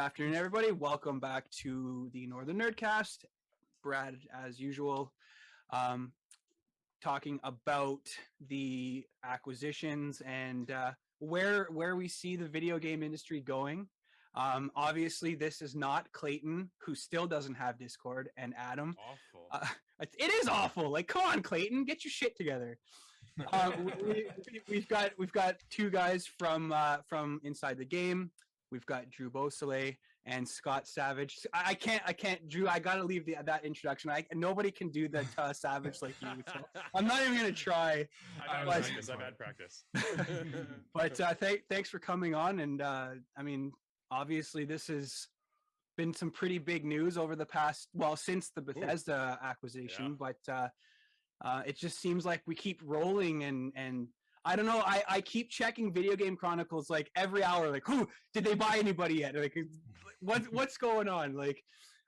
afternoon, everybody. Welcome back to the Northern Nerdcast. Brad, as usual, um, talking about the acquisitions and uh, where where we see the video game industry going. Um, obviously, this is not Clayton, who still doesn't have Discord, and Adam. Awful. Uh, it it is awful. Like, come on, Clayton, get your shit together. Uh, we, we, we've got we've got two guys from uh, from inside the game. We've got Drew Beausoleil and Scot Savage. I, I can't I can't Drew. I gotta leave the, that introduction. I nobody can do the uh, Savage like you. So I'm not even gonna try. I've had But- practice. I've had practice. But uh, th- thanks for coming on. And uh, I mean, obviously, this has been some pretty big news over the past well since the Bethesda acquisition. But uh, uh, it just seems like we keep rolling and and. I don't know. I, I keep checking Video Game Chronicles like every hour. Like, who did they buy anybody yet? Like, what what's going on? Like,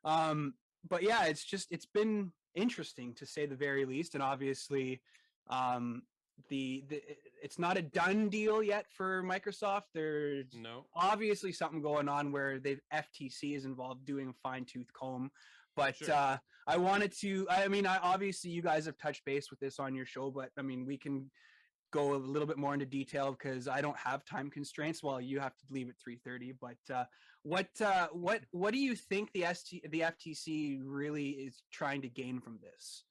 um, but yeah, it's just it's been interesting to say the very least. And obviously, um, the, the it's not a done deal yet for Microsoft. There's no. obviously something going on where the FTC is involved doing a fine tooth comb. But Sure. uh, I wanted to. I mean, I obviously you guys have touched base with this on your show, but I mean, we can go a little bit more into detail because I don't have time constraints. While you have to leave at three thirty. But uh, what uh, what what do you think the ST the FTC really is trying to gain from this?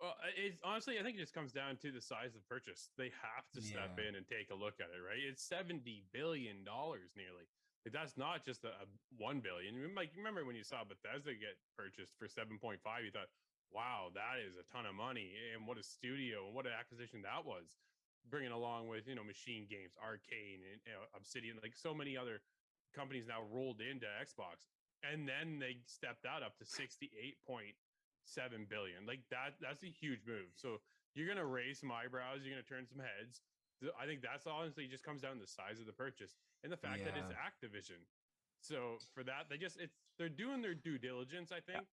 Well, it's honestly, I think it just comes down to the size of the purchase. They have to step Yeah. in and take a look at it, right? It's seventy billion dollars nearly. Like that's not just a, a one billion. You Like you remember when you saw Bethesda get purchased for seven point five, you thought, "Wow, that is a ton of money!" And what a studio and what an acquisition that was, bringing along with you know MachineGames, Arcane, and you know, Obsidian, like so many other companies now rolled into Xbox, and then they stepped that up to sixty eight point seven billion. Like that, that's a huge move. So you're gonna raise some eyebrows, you're gonna turn some heads. I think that's honestly just comes down to the size of the purchase and the fact that it's Activision. So for that, they just it's they're doing their due diligence, I think,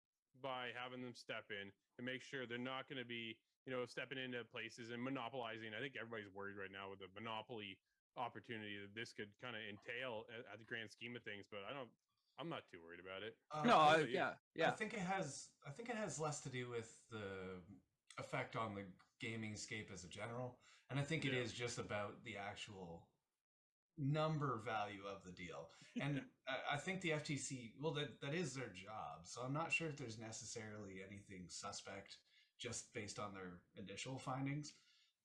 by having them step in and make sure they're not gonna be, you know, stepping into places and monopolizing. I think everybody's worried right now with the monopoly opportunity that this could kind of entail at, at the grand scheme of things, but I don't I'm not too worried about it. Uh, no, I I, think- yeah, I think it has. I think it has less to do with the effect on the gaming scape as a general, and I think it Yeah. is just about the actual number value of the deal. And I, I think the FTC, well, that that is their job. So I'm not sure if there's necessarily anything suspect just based on their initial findings.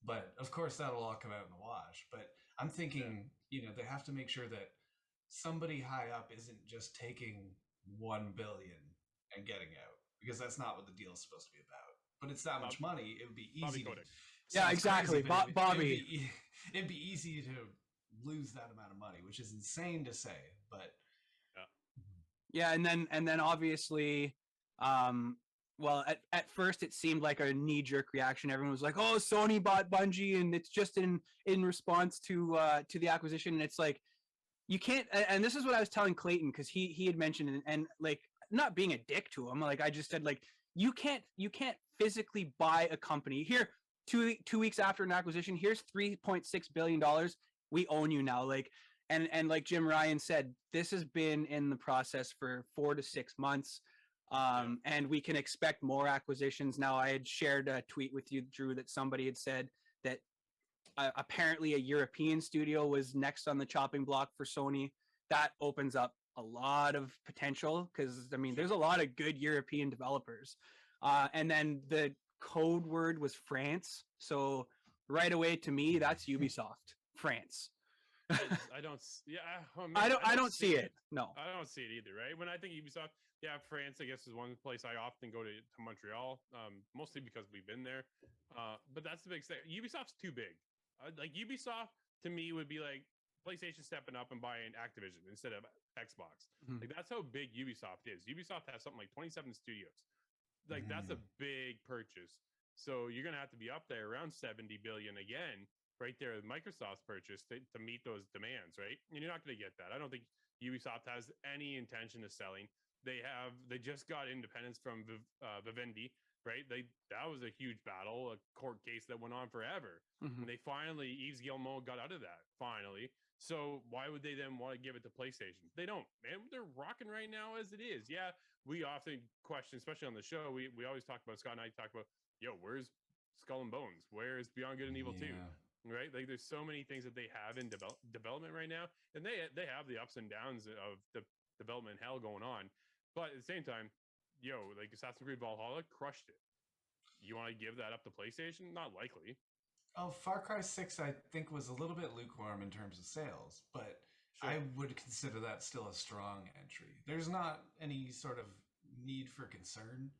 But of course, that'll all come out in the wash. But I'm thinking, you know, they have to make sure that somebody high up isn't just taking one billion and getting out because that's not what the deal is supposed to be about. But it's that much money; it would be Bobby easy. to- Yeah, exactly. but Bo- Bobby. It'd be, it'd be easy to lose that amount of money, which is insane to say. But Yeah, and then and then obviously, um, well, at, at first it seemed like a knee jerk reaction. Everyone was like, "Oh, Sony bought Bungie, and it's just in in response to uh, to the acquisition." And it's like, you can't. And this is what I was telling Clayton because he he had mentioned and, and like not being a dick to him. Like I just said, like you can't you can't physically buy a company here two two weeks after an acquisition. Here's three point six billion dollars. We own you now. Like and and like Jim Ryan said, this has been in the process for four to six months, um, and we can expect more acquisitions. Now, I had shared a tweet with you, Drew, that somebody had said that uh, apparently a European studio was next on the chopping block for Sony. That opens up a lot of potential because I mean, there's a lot of good European developers, uh, and then the code word was France, so right away to me, that's Ubisoft, France. I, I don't. Yeah, I, oh, I man, don't. I don't see it. No. I don't see it either, right? When I think Ubisoft, yeah, France, I guess is one place I often go to to Montreal, um, mostly because we've been there. Uh, but that's the big thing. Ubisoft's too big. Uh, like Ubisoft to me would be like PlayStation stepping up and buying Activision instead of Xbox. Mhm. Like that's how big Ubisoft is. Ubisoft has something like 27 studios. Like that's a big purchase. So you're gonna have to be up there around 70 billion again, right there with Microsoft's purchase to, to meet those demands, right? And you're not gonna get that. I don't think Ubisoft has any intention of selling. They have they just got independence from Viv, uh, Vivendi, right? They that was a huge battle, a court case that went on forever. Mhm. And they finally, Yves Guillemot got out of that finally. So why would they then want to give it to PlayStation? They don't, man. They're rocking right now as it is. Yeah, we often question, especially on the show, we, we always talk about Scot and I talk about, yo, where's Skull and Bones? Where's Beyond Good and Evil 2? Yeah. Right? Like there's so many things that they have in develop, development right now. And they they have the ups and downs of the development hell going on. But at the same time, yo, like Assassin's Creed Valhalla crushed it. You want to give that up to PlayStation? Not likely. Oh, Far Cry 6, I think, was a little bit lukewarm in terms of sales, but Sure. I would consider that still a strong entry. There's not any sort of need for concern.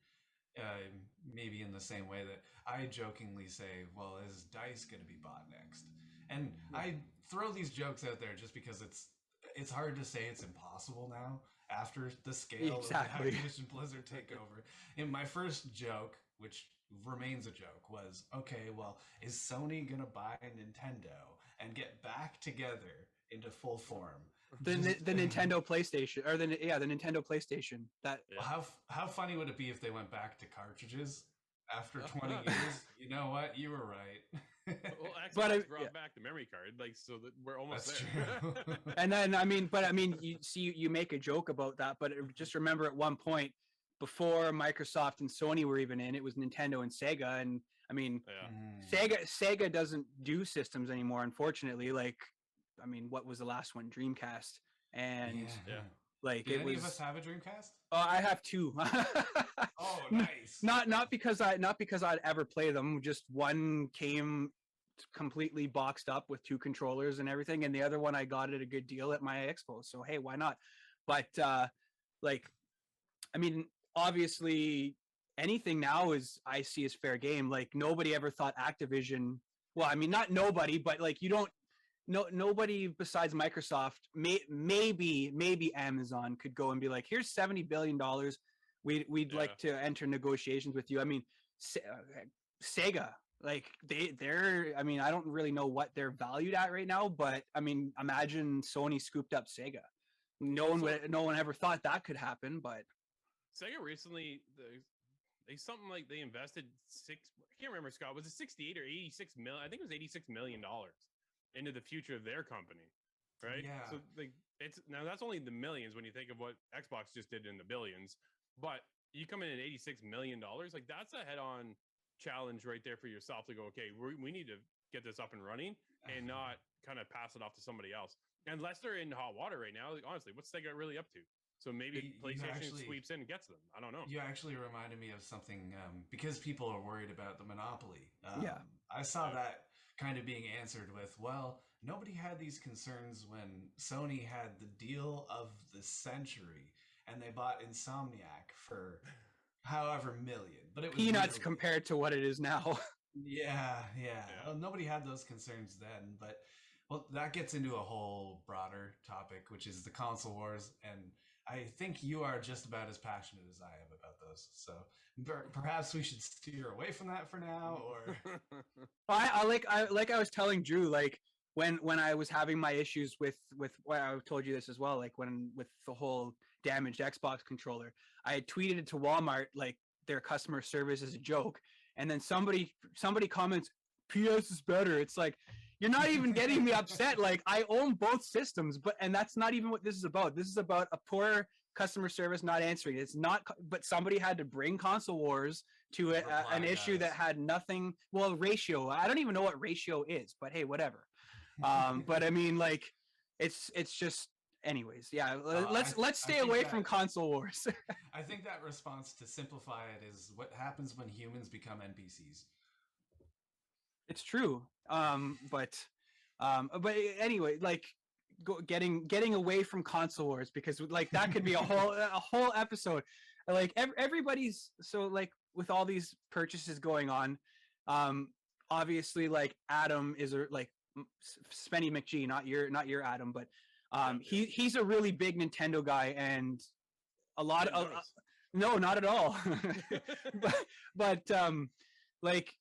Uh, maybe in the same way that I jokingly say, well, is DICE going to be bought next? And I throw these jokes out there just because it's it's hard to say it's impossible now after the scale Exactly. of the Activision Blizzard takeover. And my first joke, which remains a joke, was okay, well, is Sony gonna buy Nintendo and get back together into full form? the Ni- the Nintendo PlayStation or the yeah the Nintendo PlayStation that Yeah. How how funny would it be if they went back to cartridges after 20 years? You know what? You were right. Well, Xbox But I- brought yeah. back the memory card, like so that we're almost That's there. and then I mean, but I mean, you see, you- you make a joke about that, but it- just remember at one point before Microsoft and Sony were even in, it was Nintendo and Sega, and I mean, yeah. Mm. Sega Sega doesn't do systems anymore, unfortunately. Like, I mean, what was the last one? Dreamcast, and Yeah. like Did it any was. of us have a Dreamcast? Oh, I have two. Oh, nice. not not because I not because I'd ever play them. Just one came completely boxed up with two controllers and everything, and the other one I got at a good deal at my expo. So hey, why not? But uh like, I mean, obviously anything now is I see as fair game. Like nobody ever thought Activision. Well, I mean, not nobody, but like you don't. No, nobody besides Microsoft, may, maybe maybe Amazon could go and be like, "Here's seventy billion dollars. We we'd Yeah. like to enter negotiations with you." I mean, Se- uh, Sega, like they they're. I mean, I don't really know what they're valued at right now, but I mean, imagine Sony scooped up Sega. No one would, no one ever thought that could happen, but Sega recently, the- they something like they invested six. I can't remember Scot. Was it sixty-eight or eighty-six million? I think it was eighty-six million dollars into the future of their company, right? Yeah. So like it's now that's only the millions when you think of what Xbox just did in the billions, but you come in at eighty-six million dollars, like that's a head-on challenge right there for yourself to go. Okay, we we need to get this up and running and not kind of pass it off to somebody else. Unless they're in hot water right now, like honestly, what's Sega really up to? So maybe you PlayStation actually- sweeps in and gets them. I don't know. You actually reminded me of something um, because people are worried about the monopoly. Um, Yeah. I saw Yeah. that kind of being answered with, well, nobody had these concerns when Sony had the deal of the century and they bought Insomniac for however million. But it was peanuts literally- compared to what it is now. Yeah, yeah. Yeah. Well, nobody had those concerns then, but well, that gets into a whole broader topic, which is the console wars, and I think you are just about as passionate as I am about those. So per- perhaps we should steer away from that for now, or I, I like I like I was telling Drew like when when I was having my issues with with well, I told you this as well like when with the whole damaged Xbox controller I had tweeted it to Walmart like their customer service is a joke and then somebody somebody comments PS is better. It's like you're not even getting me upset like I own both systems but and that's not even what this is about. This is about a poor customer service not answering. It's not but somebody had to bring console wars to a, a- an issue that had nothing well ratio i don't even know what ratio is but hey whatever. Um but i mean like it's it's just anyways yeah Uh, let's let's stay away that- from console wars I think that response to simplify it is what happens when humans become NPCs. it's true um but um but anyway like go, getting getting away from console wars because like that could be a whole a whole episode like ev- everybody's so like with all these purchases going on um obviously like adam is a like spenny mcgee not your not your adam but um he he's a really big nintendo guy and a lot of uh, no not at all. But but um like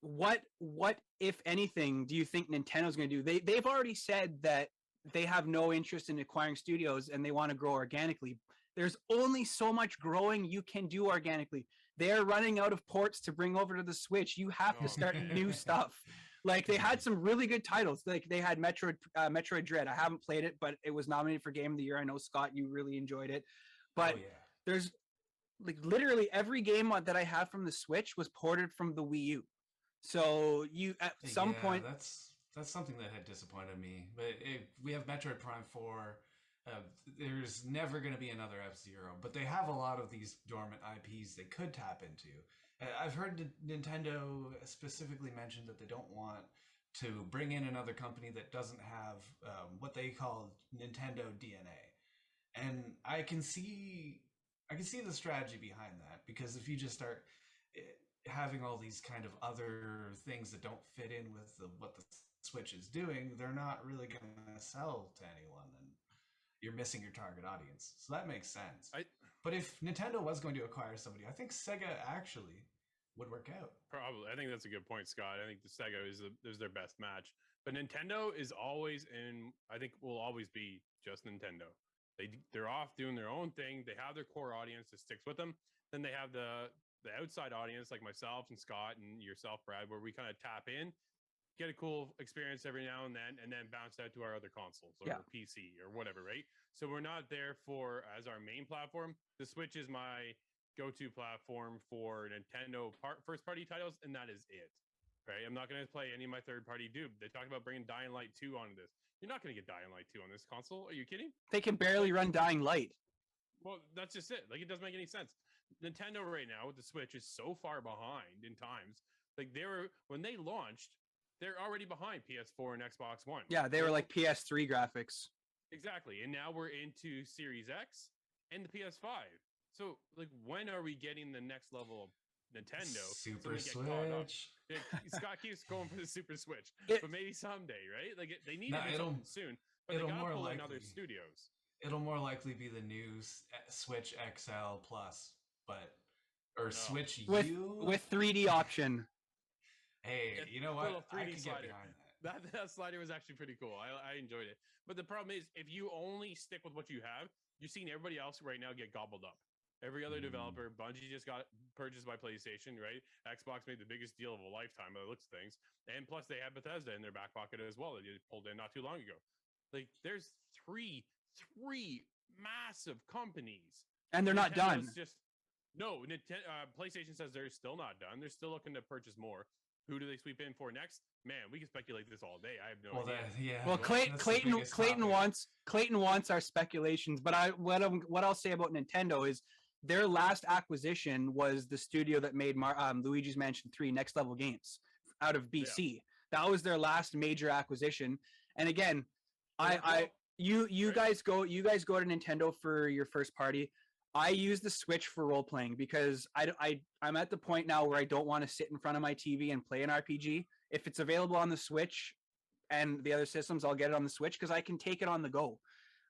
what what if anything do you think nintendo's going to do? They they've already said that they have no interest in acquiring studios and they want to grow organically. There's only so much growing you can do organically. They're running out of ports to bring over to the Switch. You have Oh, to start new stuff. Like they had some really good titles. Like they had Metroid, uh, Metroid Dread. I haven't played it, but it was nominated for Game of the Year. I know Scot, you really enjoyed it. But oh, yeah. there's like literally every game that I have from the Switch was ported from the Wii U. So you at some Yeah, point, that's that's something that had disappointed me. But it, we have Metroid Prime Four. Uh, there's never going to be another F Zero, but they have a lot of these dormant IPs they could tap into. Uh, I've heard Nintendo specifically mention that they don't want to bring in another company that doesn't have um, what they call Nintendo DNA, and I can see I can see the strategy behind that because if you just start eh, having all these kind of other things that don't fit in with the, what the Switch is doing, they're not really going to sell to anyone, and you're missing your target audience. So that makes sense. I- but if Nintendo was going to acquire somebody, I think Sega actually would work out. Probably, I think that's a good point, Scot. I think the Sega is the, is their best match, but Nintendo is always in. I think will always be just Nintendo. They, they're off doing their own thing. They have their core audience that sticks with them. Then they have the the outside audience like myself and Scott and yourself, Brad, where we kind of tap in, get a cool experience every now and then, and then bounce out to our other consoles or Yeah. PC or whatever, right? So we're not there for as our main platform. The Switch is my go-to platform for Nintendo part, first-party titles, and that is it. Right? I'm not going to play any of my third-party. Dude, they talked about bringing Dying Light 2 on this. You're not going to get Dying Light 2 on this console. Are you kidding? they can barely run Dying Light. Well, that's just it. Like, it doesn't make any sense. Nintendo right now with the Switch is so far behind in times. Like, they were when they launched, they're already behind PS4 and Xbox One. Yeah, they were like PS3 graphics. Exactly. And now we're into Series X and the PS5. So, like, when are we getting the next level of Nintendo? Super we get caught up? Switch. Yeah, Scot keeps going for the Super Switch, It- but maybe someday, right? Like, it, they need No, to do it'll- soon, but they it'll gotta more pull in other likely- studios. It'll more likely be the new eh, Switch XL Plus, but or Switch With U with 3D option. Hey, Yeah, you know what? 3D could slider. get behind that. That, that slider was actually pretty cool. I, I enjoyed it. But the problem is, if you only stick with what you have, you're seeing everybody else right now get gobbled up. Every other Mm. developer, Bungie just got purchased by PlayStation, right? Xbox made the biggest deal of a lifetime by the looks of things. And plus, they had Bethesda in their back pocket as well that they pulled in not too long ago. Like, there's three, three massive companies And they're not done. Just no, Nintendo, uh, PlayStation says they're still not done. They're still looking to purchase more. Who do they sweep in for next? Man, we can speculate this all day. I have no Well, idea. that, yeah. Well, that- Clay, Clayton Clayton topic. wants Clayton wants our speculations, but I what I'm, what I'll say about Nintendo is their last acquisition was the studio that made Mar, um, Luigi's Mansion 3 Next Level Games out of BC. That was their last major acquisition. And again, I I you you right. guys go you guys go to Nintendo for your first party. I use the Switch for role playing because I, I I'm at the point now where I don't want to sit in front of my TV and play an RPG. If it's available on the Switch and the other systems, I'll get it on the Switch because I can take it on the go.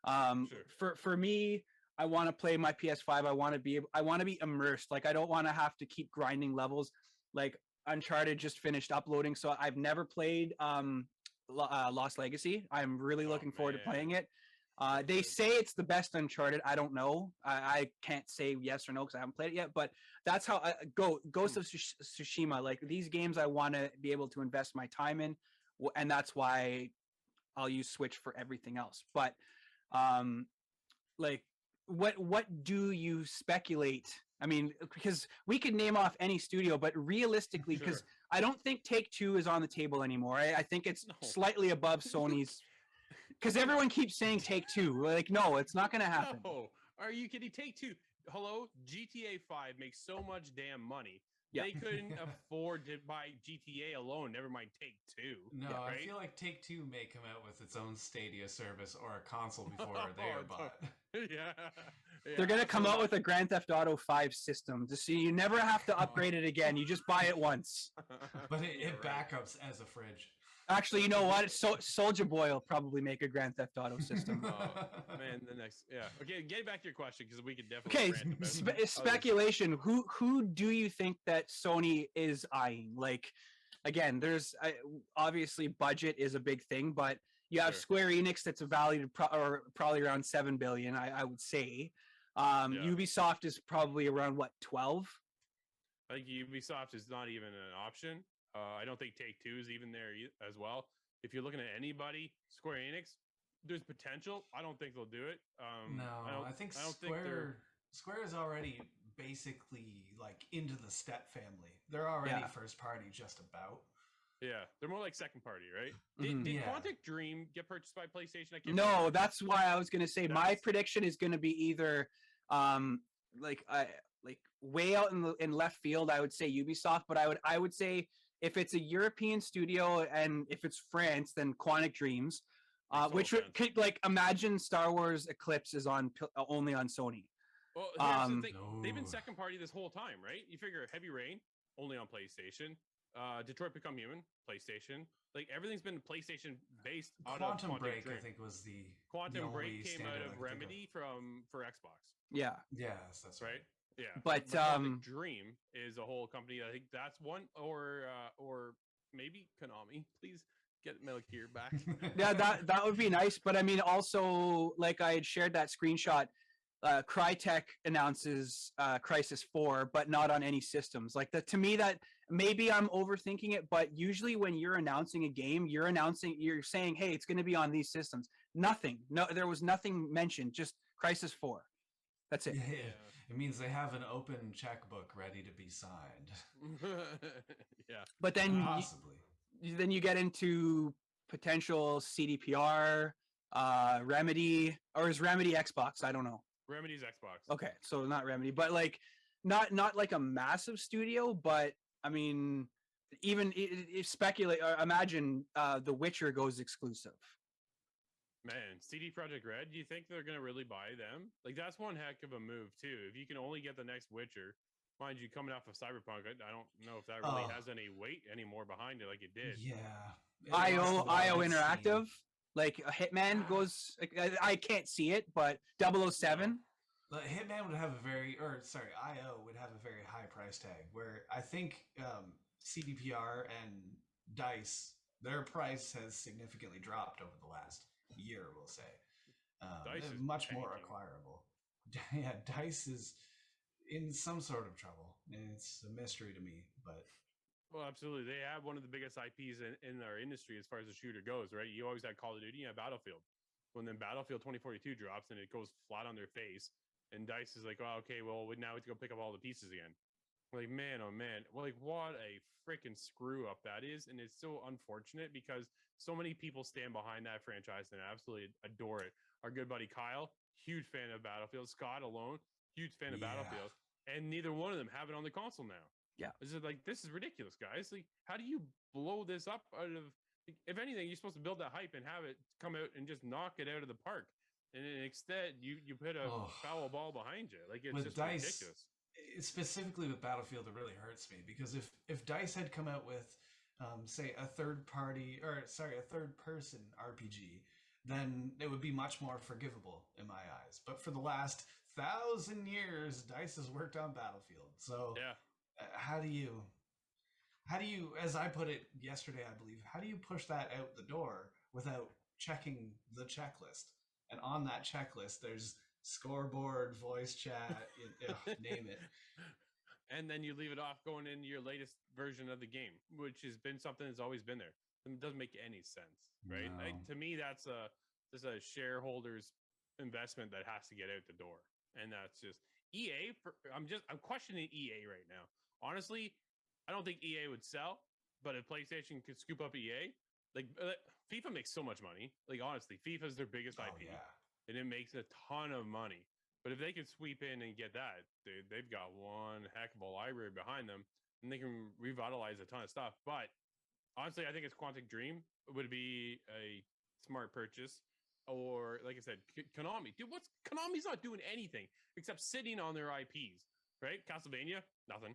Um, Sure. For for me, I want to play my PS5. I want to be I want to be immersed. Like I don't want to have to keep grinding levels. Like Uncharted just finished uploading, so I've never played um uh, Lost Legacy. I'm really Oh, looking forward to playing it. Uh, they say it's the best Uncharted. I don't know. I, I can't say yes or no because I haven't played it yet. But that's how I go. Ghost of Tsushima. Like these games, I want to be able to invest my time in, and that's why I'll use Switch for everything else. But um, like, what what do you speculate? I mean, because we could name off any studio, but realistically, because Sure. I don't think Take Two is on the table anymore. I, I think it's No. slightly above Sony's. Because everyone keeps saying Take Two. Like, no, it's not going to happen. No, are you kidding? Take two. Hello, GTA Five makes so much damn money. Yeah. They couldn't afford to buy GTA alone. Never mind Take Two. No, Yeah, I feel like Take Two may come out with its own Stadia service or a console before they are don't- bought. yeah, They're going to come out with a Grand Theft Auto 5 system to see you never have to upgrade it again. You just buy it once. But it, it backups as a fridge. Actually, you know what? So, Soulja Boy will probably make a Grand Theft Auto system. Oh, man, the next, yeah. Okay, get back to your question because we could definitely. Okay, spe- others. speculation. Who who do you think that Sony is eyeing? Like, again, there's I obviously budget is a big thing, but you have Sure. Square Enix that's valued pro- or probably around seven billion. I, I would say. Um, Yeah. Ubisoft is probably around what twelve. Like Ubisoft is not even an option. Uh, I don't think Take Two is even there as well. If you're looking at anybody, Square Enix, there's potential. I don't think they'll do it. Um, no, I, don't, I, think I don't Square think. Square is already basically like into the step family. They're already Yeah. first party just about. Yeah, they're more like second party, right? Did, Mhm. did Yeah. Quantic Dream get purchased by PlayStation? I can't No, remember. that's why I was gonna say my prediction is gonna be either um like I like way out in the in left field. I would say Ubisoft, but I would I would say if it's a European studio and if it's France, then Quantic Dreams, uh, which would, could like imagine Star Wars Eclipse is on uh, only on Sony. Well, here's Um, the thing. They've been second party this whole time, right? You figure Heavy Rain only on PlayStation. Uh, Detroit Become Human, PlayStation. Like everything's been PlayStation based out Quantum Break, Dream. I think, was the the Quantum only Break came out standout I of Remedy from for Xbox, Yeah, Yes, that's right? right. Yeah, But, Quantic um, Dream is a whole company. I think that's one, or uh, or maybe Konami. Please get Metal Gear back. yeah, that that would be nice. But I mean, also like I had shared that screenshot. Uh, Crytek announces uh, Crysis Four, but not on any systems. Like that to me, that maybe I'm overthinking it, but usually when you're announcing a game, you're announcing, you're saying, "Hey, it's going to be on these systems." Nothing. No, there was nothing mentioned. Just Crysis Four. That's it. Yeah, yeah. It means they have an open checkbook ready to be signed. yeah. But then, Possibly. y- then you get into potential CDPR, uh, Remedy, or is Remedy Xbox? I don't know. Remedy's Xbox. Okay, so not Remedy, but like not not like a massive studio, but I mean, even i- i- if speculate, or imagine uh, The Witcher goes exclusive. Man, CD Projekt Red, do you think they're gonna really buy them? Like that's one heck of a move too. If you can only get the next Witcher, mind you, coming off of Cyberpunk, I, I don't know if that really Oh. has any weight anymore behind it, like it did. Yeah. It IO lost a lot IO of steam. Interactive, like a Hitman goes. like, I, I can't see it, but 007. But Hitman would have a very, or sorry, IO would have a very high price tag. Where I think um, CDPR and Dice, their price has significantly dropped over the last year. We'll say, um, Dice much more tanking. acquirable. yeah, Dice is in some sort of trouble, and it's a mystery to me. But Well, absolutely. They have one of the biggest IPs in, in our industry as far as the shooter goes, right? You always had Call of Duty, you had Battlefield. When then Battlefield 2042 drops and it goes flat on their face, and Dice is like, oh, okay, well, now we have to go pick up all the pieces again. Like, man, oh man, well, like what a freaking screw up that is. And it's so unfortunate because so many people stand behind that franchise and absolutely adore it. Our good buddy Kyle, huge fan of Battlefield. Scot alone, huge fan of Yeah. Battlefield. And neither one of them have it on the console now. This is like this is ridiculous, guys. Like, how do you blow this up out of? If anything, you're supposed to build that hype and have it come out and just knock it out of the park. And instead, you you put a Oh. foul ball behind you. Like it's With just Dice, ridiculous. specifically with Battlefield, it really hurts me because if if Dice had come out with, um, say, a third party or sorry, a third person RPG, then it would be much more forgivable in my eyes. But for the last thousand years, Dice has worked on Battlefield. So Yeah, uh, how do you, how do you, as I put it yesterday, I believe, how do you push that out the door without checking the checklist? And on that checklist, there's scoreboard, voice chat, it, ugh, name it. And then you leave it off going into your latest version of the game, which has been something that's always been there. It doesn't make any sense, right? Like, to me, that's a just a shareholders investment that has to get out the door, and that's just EA. For, I'm just I'm questioning EA right now. Honestly, I don't think EA would sell, but if PlayStation could scoop up EA, like uh, FIFA makes so much money. Like honestly, FIFA is their biggest Oh, IP yeah. and it makes a ton of money. But if they could sweep in and get that, they, they've got one heck of a library behind them, and they can revitalize a ton of stuff. But honestly, I think it's Quantic Dream would be a smart purchase, or like I said, Konami. Dude, what's Konami's not doing anything except sitting on their IPs, right? Castlevania, nothing.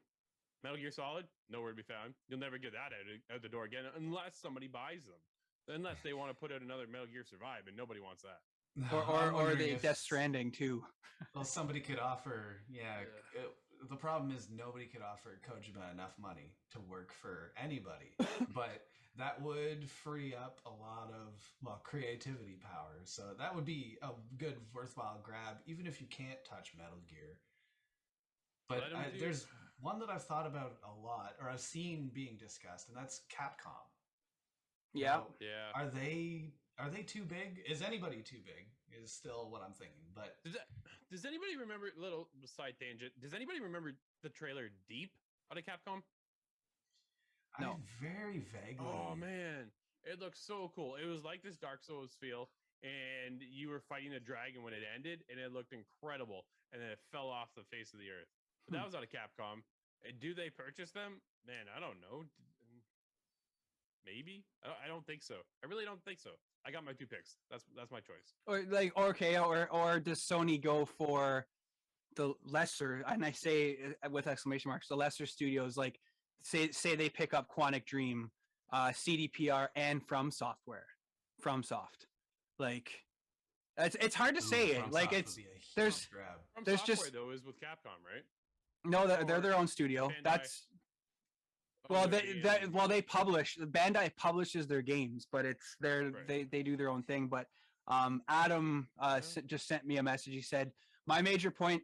Metal Gear Solid, nowhere to be found. You'll never get that out, out the door again unless somebody buys them. Unless they want to put out another Metal Gear Survive, and nobody wants that. Or or, I'm or the if Death Stranding too. Well, somebody could offer, yeah. Yeah. uh, the problem is nobody could offer Kojima enough money to work for anybody, but that would free up a lot of well creativity power. So that would be a good worthwhile grab, even if you can't touch Metal Gear. But I, do- there's one that I've thought about a lot, or I've seen being discussed, and that's Capcom. Yeah. Now, Yeah. Are they are they too big? Is anybody too big? Is still what I'm thinking. But Does, that, does anybody remember little side tangent? Does anybody remember the trailer Deep out of Capcom? No. I very vaguely. Oh man, it looks so cool. It was like this Dark Souls feel, and you were fighting a dragon when it ended, and it looked incredible. And then it fell off the face of the earth. But that Hmm. was out of Capcom. And do they purchase them? Man, I don't know. Maybe. I don't think so. I really don't think so. I got my two picks. That's that's my choice. Or like okay, or or does Sony go for the lesser? And I say uh, with exclamation marks, the lesser studios. Like say say they pick up Quantic Dream, uh, CDPR, and From Software, From Soft. Like it's it's hard to Ooh, say it. Like it's be a huge there's- grab. There's software just- though is with Capcom, right? no, they're, they're their own studio. Bandai. That's well, they're they, that well they publish Bandai publishes their games, but it's their Right. they they do their own thing. But um, Adam uh, Yeah. s- just sent me a message. He said, "My major point."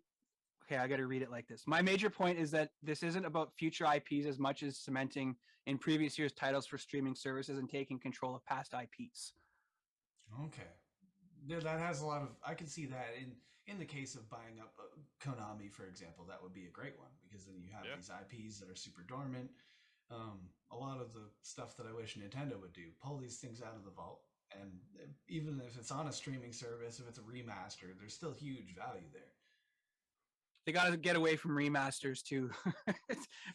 Okay, I got to read it like this. My major point is that this isn't about future IPs as much as cementing in previous year's titles for streaming services and taking control of past IPs. Okay. Yeah, that has a lot of. I can see that in in the case of buying up uh, Konami, for example, that would be a great one because then you have Yeah. these IPs that are super dormant. Um, a lot of the stuff that I wish Nintendo would do, pull these things out of the vault, and even if it's on a streaming service, if it's a remaster, there's still huge value there. They got to get away from remasters too.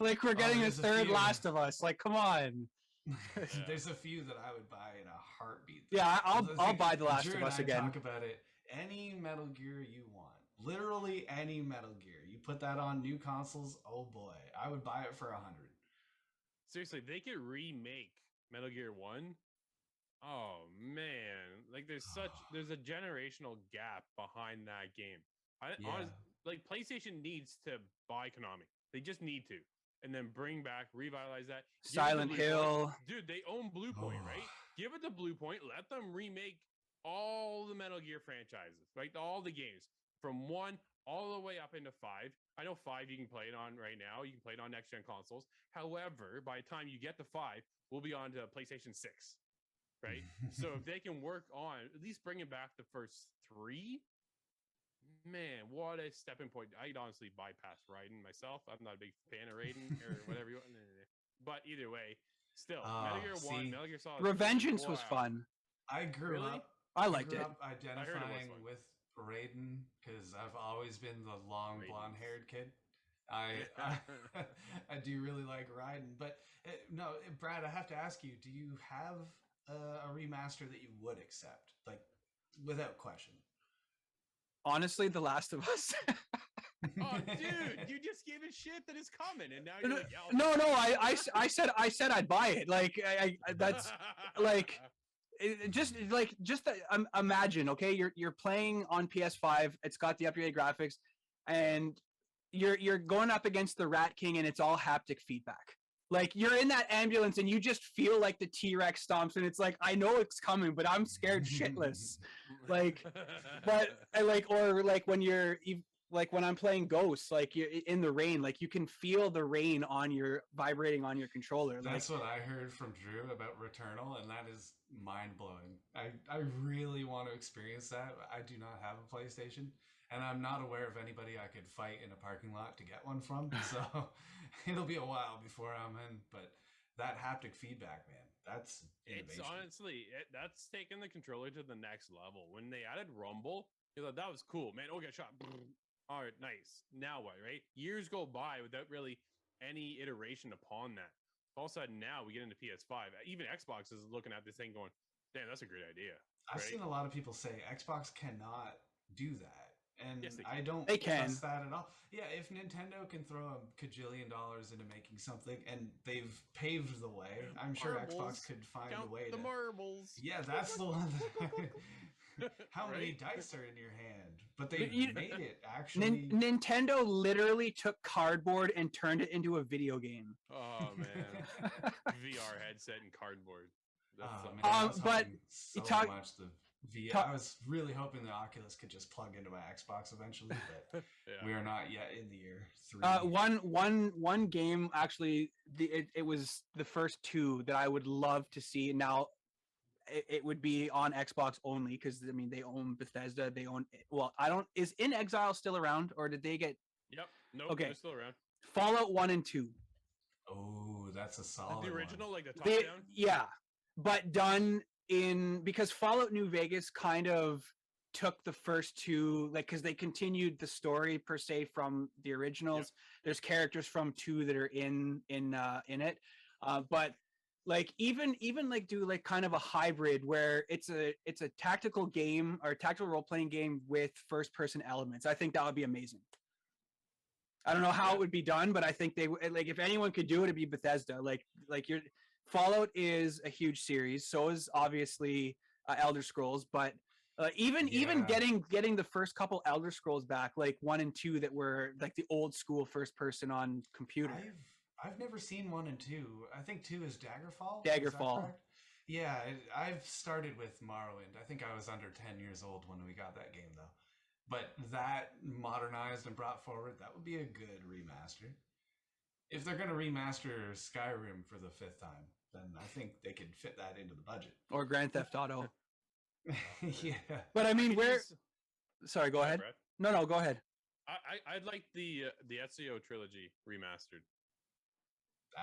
Like we're Oh, getting a a third few. Last of Us. Like, come on. there's a few that I would buy in a heartbeat. Yeah, I- I'll The I'll thing- buy The Last Drew of and Us I again. Talk about it. Any Metal Gear you want, literally any Metal Gear. You put that on new consoles. Oh boy, I would buy it for a hundred. Seriously, they could remake Metal Gear One. Oh man, like there's such there's a generational gap behind that game. I Yeah, honest, like PlayStation needs to buy Konami. They just need to, and then bring back, revitalize that. Give it to Silent Bluepoint. Hill. dude. They own Bluepoint, right? Give it to Bluepoint. Let them remake all the Metal Gear franchises, right? All the games from one all the way up into five. I know five you can play it on right now. You can play it on next gen consoles. However, by the time you get to five, we'll be on to PlayStation Six, right? so if they can work on at least bringing back the first three, man, what a stepping point! I'd honestly bypass Raiden myself. I'm not a big fan of Raiden or whatever you want. But either way, still, ah, Metal Oh, Gear see, One, Metal Gear Solid. Revengeance was wow. fun. I grew Really? up. I liked grew it. up it was identifying fun. with Raiden because I've always been the long blonde haired kid. I, I I do really like Raiden, but uh, no, uh, Brad, I have to ask you: Do you have uh, a remaster that you would accept, like without question? Honestly, The Last of Us. Oh, dude, you just gave it shit that is coming, and now no, you're like, yeah, I'll no, do no, it." I, I s- I said I said I'd buy it. Like I, I that's like- it, just like just the, um, imagine okay? You're you're playing on ps5 it's got the upgraded graphics and you're you're going up against the rat king and it's all haptic feedback. Like you're in that ambulance and you just feel like the t-rex stomps and it's like i know it's coming but i'm scared shitless. Like, but I like or like when you're like when i'm playing ghosts like you're in the rain like you can feel the rain on your vibrating on your controller like That's what I heard from Drew about Returnal, and that is mind blowing. I, I really want to experience that. I do not have a PlayStation, and I'm not aware of anybody I could fight in a parking lot to get one from. So it'll be a while before I'm in. But that haptic feedback, man, that's innovation. It's honestly it, that's taking the controller to the next level. When they added Rumble, you know that was cool, man. Oh, get shot. All right, nice. Now what? Right? Years go by without really any iteration upon that. All of a sudden, now we get into PS5. Even Xbox is looking at this thing, going, "Damn, that's a great idea." I've right? seen a lot of people say Xbox cannot do that. And Yes, I don't They can. trust that at all. Yeah, if Nintendo can throw a cajillion dollars into making something and they've paved the way, I'm sure Marbles. Xbox could find Count a way to the to marbles. Yeah, that's the one. That How many dice are in your hand? But they you- made it actually. Nin- Nintendo literally took cardboard and turned it into a video game. Oh man, VR headset and cardboard. That's Oh, something man, Um, but so talk- much the via. Ta- I was really hoping the Oculus could just plug into my Xbox eventually, but yeah. we are not yet in the year three. Uh, one one one game actually the it, it was the first two that I would love to see. Now it, it would be on Xbox only because I mean they own Bethesda. They own well I don't is inXile still around or did they get Yep. No, Okay. they're still around. Fallout one and two? Oh, that's a Like solid. the one. original, like the top They- down. yeah, but done in because Fallout New Vegas kind of took the first two like because they continued the story per se from the originals. There's characters from two that are in in uh, in it, uh, but like even even like do like kind of a hybrid where it's a it's a tactical game or tactical role playing game with first person elements. I think that would be amazing. I don't know how it would be done, but I think they would like if anyone could do it, it'd be Bethesda. Like like you're Fallout is a huge series, so is obviously uh, Elder Scrolls, but uh, even even getting getting the first couple Elder Scrolls back, like one and two, that were like the old school first person on computer. I've I've never seen one and two. I think two is Daggerfall. Daggerfall. correct? Yeah, I've started with Morrowind. I think I was under ten years old when we got that game, though. But that modernized and brought forward, that would be a good remaster. If they're going to remaster Skyrim for the fifth time, then I think they could fit that into the budget. or Grand Theft Auto. yeah. But I mean, where? Sorry, go ahead. No, no, go ahead. I, I I'd like the uh, the Ezio trilogy remastered.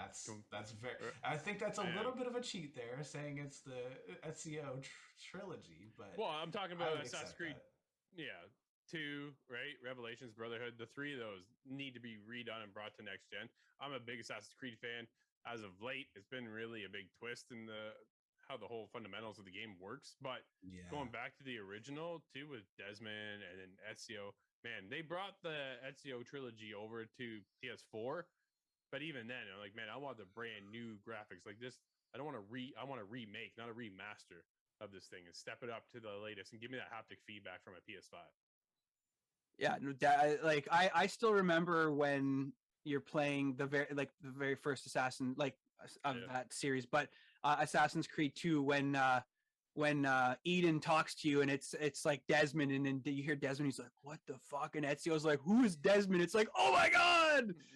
That's that's very. er, I think that's a man. little bit of a cheat there, saying it's the Ezio tr- trilogy. But Well, I'm talking about would Assassin's Creed. that. Yeah, two right, Revelations, Brotherhood. The three of those need to be redone and brought to next gen. I'm a big Assassin's Creed fan. As of late, it's been really a big twist in the how the whole fundamentals of the game works. But Yeah. going back to the original too with Desmond and then Ezio, man, they brought the Ezio trilogy over to PS4. But even then, I'm like, man, I want the brand new graphics. Like this, I don't want to re, I want to remake, not a remaster of this thing, and step it up to the latest and give me that haptic feedback from a PS5. Yeah, no, da- like I I still remember when you're playing the very like the very first Assassin like of Yeah. that series, but uh, Assassin's Creed 2 when uh when uh Eden talks to you and it's it's like Desmond and then you hear Desmond he's like what the fuck and Ezio's like who is Desmond it's like oh my god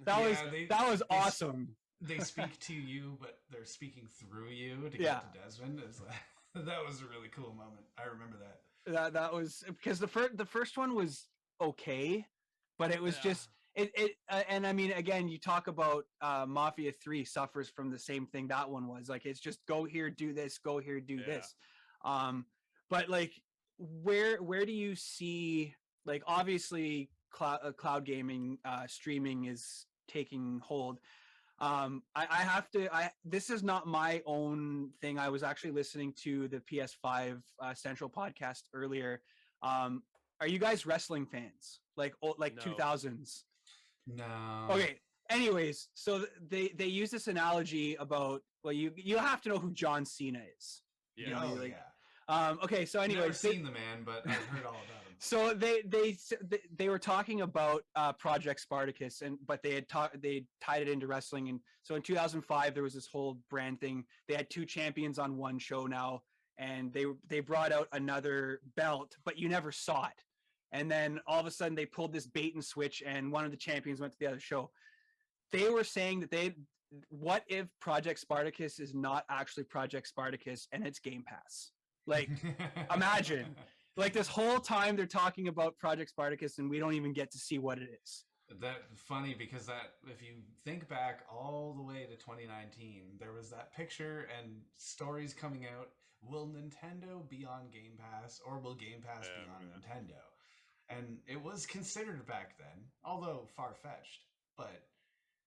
that was they- that was they awesome they speak to you, but they're speaking through you to Yeah. get to Desmond. It's like, that was a really cool moment. I remember that. that that was because the first the first one was okay but it was Yeah. just it, it uh, and i mean again you talk about uh mafia 3 suffers from the same thing that one was like it's just go here do this go here do Yeah. this um but like where where do you see like obviously cloud uh, cloud gaming uh streaming is taking hold um I, I have to i this is not my own thing i was actually listening to the ps5 uh, central podcast earlier um are you guys wrestling fans like old, like No. 2000s No. okay anyways so they they use this analogy about well you you have to know who john cena is Yeah, know, Oh, like, yeah. um okay so I've never anyways they- seen the man, but I've heard all about him. So they they they, they were talking about uh project spartacus and but they had talked they tied it into wrestling. And so in 2005 there was this whole brand thing. They had two champions on one show now and they they brought out another belt but you never saw it. And then all of a sudden they pulled this bait and switch and one of the champions went to the other show. They were saying that they what if project spartacus is not actually project spartacus and it's game pass? Like imagine. Like this whole time they're talking about project spartacus and we don't even get to see what it is. That funny because that if you think back all the way to 2019 there was that picture and stories coming out will nintendo be on game pass or will game pass Yeah, be on yeah. nintendo? And it was considered back then although far-fetched but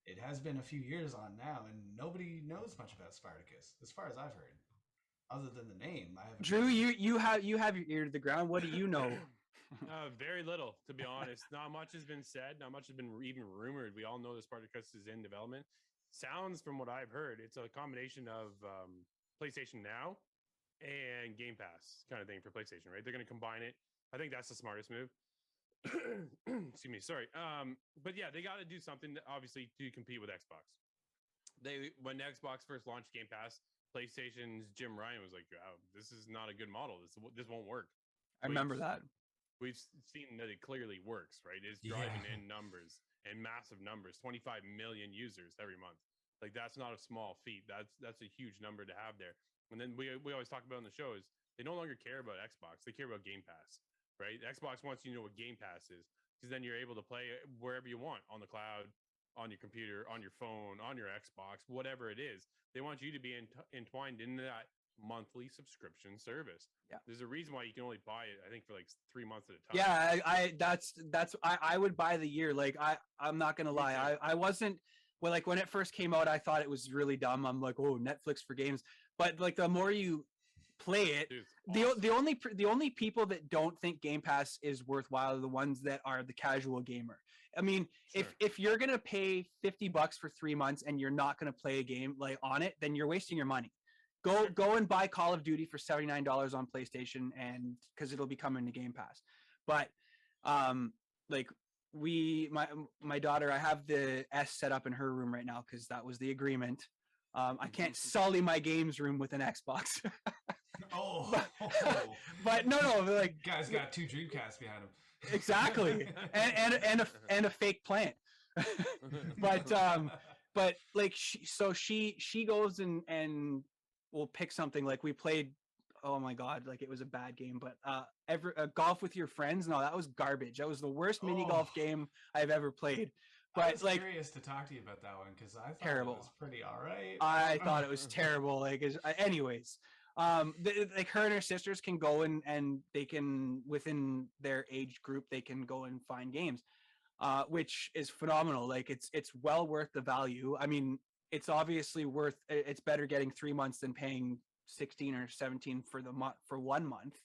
it has been a few years on now and nobody knows much about spartacus as far as i've heard other than the name i haven't drew you you have you have your ear to the ground what do you know uh, very little, to be honest. Not much has been said. Not much has been even rumored. We all know the Spartacus is in development. Sounds from what I've heard, it's a combination of um, PlayStation Now and Game Pass kind of thing for PlayStation, right? They're going to combine it. I think that's the smartest move. Excuse me. Sorry. Um, but yeah, they got to do something, obviously, to compete with Xbox. They when Xbox first launched Game Pass, PlayStation's Jim Ryan was like, oh, "This is not a good model. This this won't work." I remember We've- that. We've seen that it clearly works, right? It's driving Yeah. in numbers and massive numbers, 25 million users every month. Like that's not a small feat. That's that's a huge number to have there. And then we we always talk about in the show is they no longer care about Xbox. They care about Game Pass, right? Xbox wants you to know what Game Pass is because then you're able to play wherever you want on the cloud, on your computer, on your phone, on your Xbox, whatever it is. They want you to be ent- entwined in that monthly subscription service. Yeah. There's a reason why you can only buy it, I think, for like three months at a time. Yeah, I, I that's that's I, I would buy the year. Like I I'm not gonna lie, I. I wasn't well like when it first came out, I thought it was really dumb. I'm like, oh, Netflix for games. But like the more you play it, Dude, it's the the only the only people that don't think Game Pass is worthwhile are the ones that are the casual gamer. I mean, if Sure. if you're gonna pay fifty bucks for three months and you're not gonna play a game like on it, then you're wasting your money. Go go and buy Call of Duty for seventy nine dollars on PlayStation, and because it'll be coming to Game Pass. But um, like we my my daughter, I have the S set up in her room right now because that was the agreement. Um, I can't sully my games room with an Xbox. Oh, but no, no, like guy's got two Dreamcasts behind him. Exactly and and and a, and a fake plant but um but like she, so she she goes and and will pick something like we played oh my god like it was a bad game but uh ever uh, golf with your friends no that was garbage that was the worst mini golf Oh. game i've ever played I but was like curious to talk to you about that one because I thought Terrible. it was pretty all right. I thought it was terrible. Like, uh, anyways, um, like her and her sisters can go and and they can within their age group they can go and find games, uh, which is phenomenal. Like, it's it's well worth the value. I mean, it's obviously worth. It's better getting three months than paying sixteen or seventeen for the month for one month.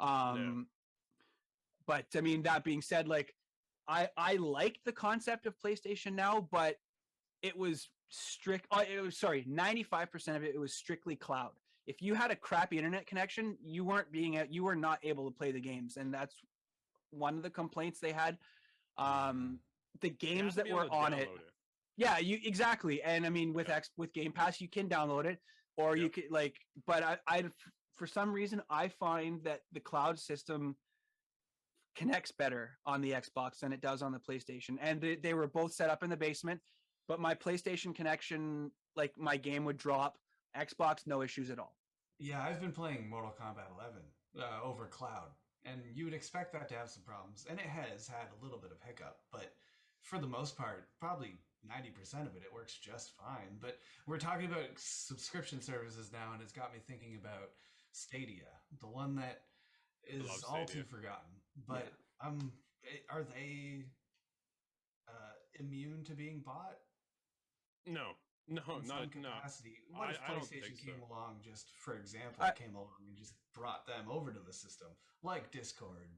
Um, but I mean, that being said, like, I I like the concept of PlayStation now, but it was strict oh, it was sorry 95% of it it was strictly cloud if you had a crappy internet connection you weren't being you were not able to play the games and that's one of the complaints they had. Um the games that were on it download yeah you exactly and i mean with Yeah. x with game pass you can download it or you could like but i i for some reason i find that the cloud system connects better on the xbox than it does on the playstation and they, they were both set up in the basement but my playstation connection like my game would drop xbox no issues at all Yeah, I've been playing Mortal Kombat 11 uh, over cloud, and you would expect that to have some problems, and it has had a little bit of hiccup, but for the most part, probably 90% of it, it works just fine. But we're talking about subscription services now, and it's got me thinking about Stadia, the one that is all too forgotten. But um, eh, are they uh, immune to being bought? No, no, in not some no. capacity. What if I PlayStation think came so. along, just for example, I- came along and just brought them over to the system, like Discord?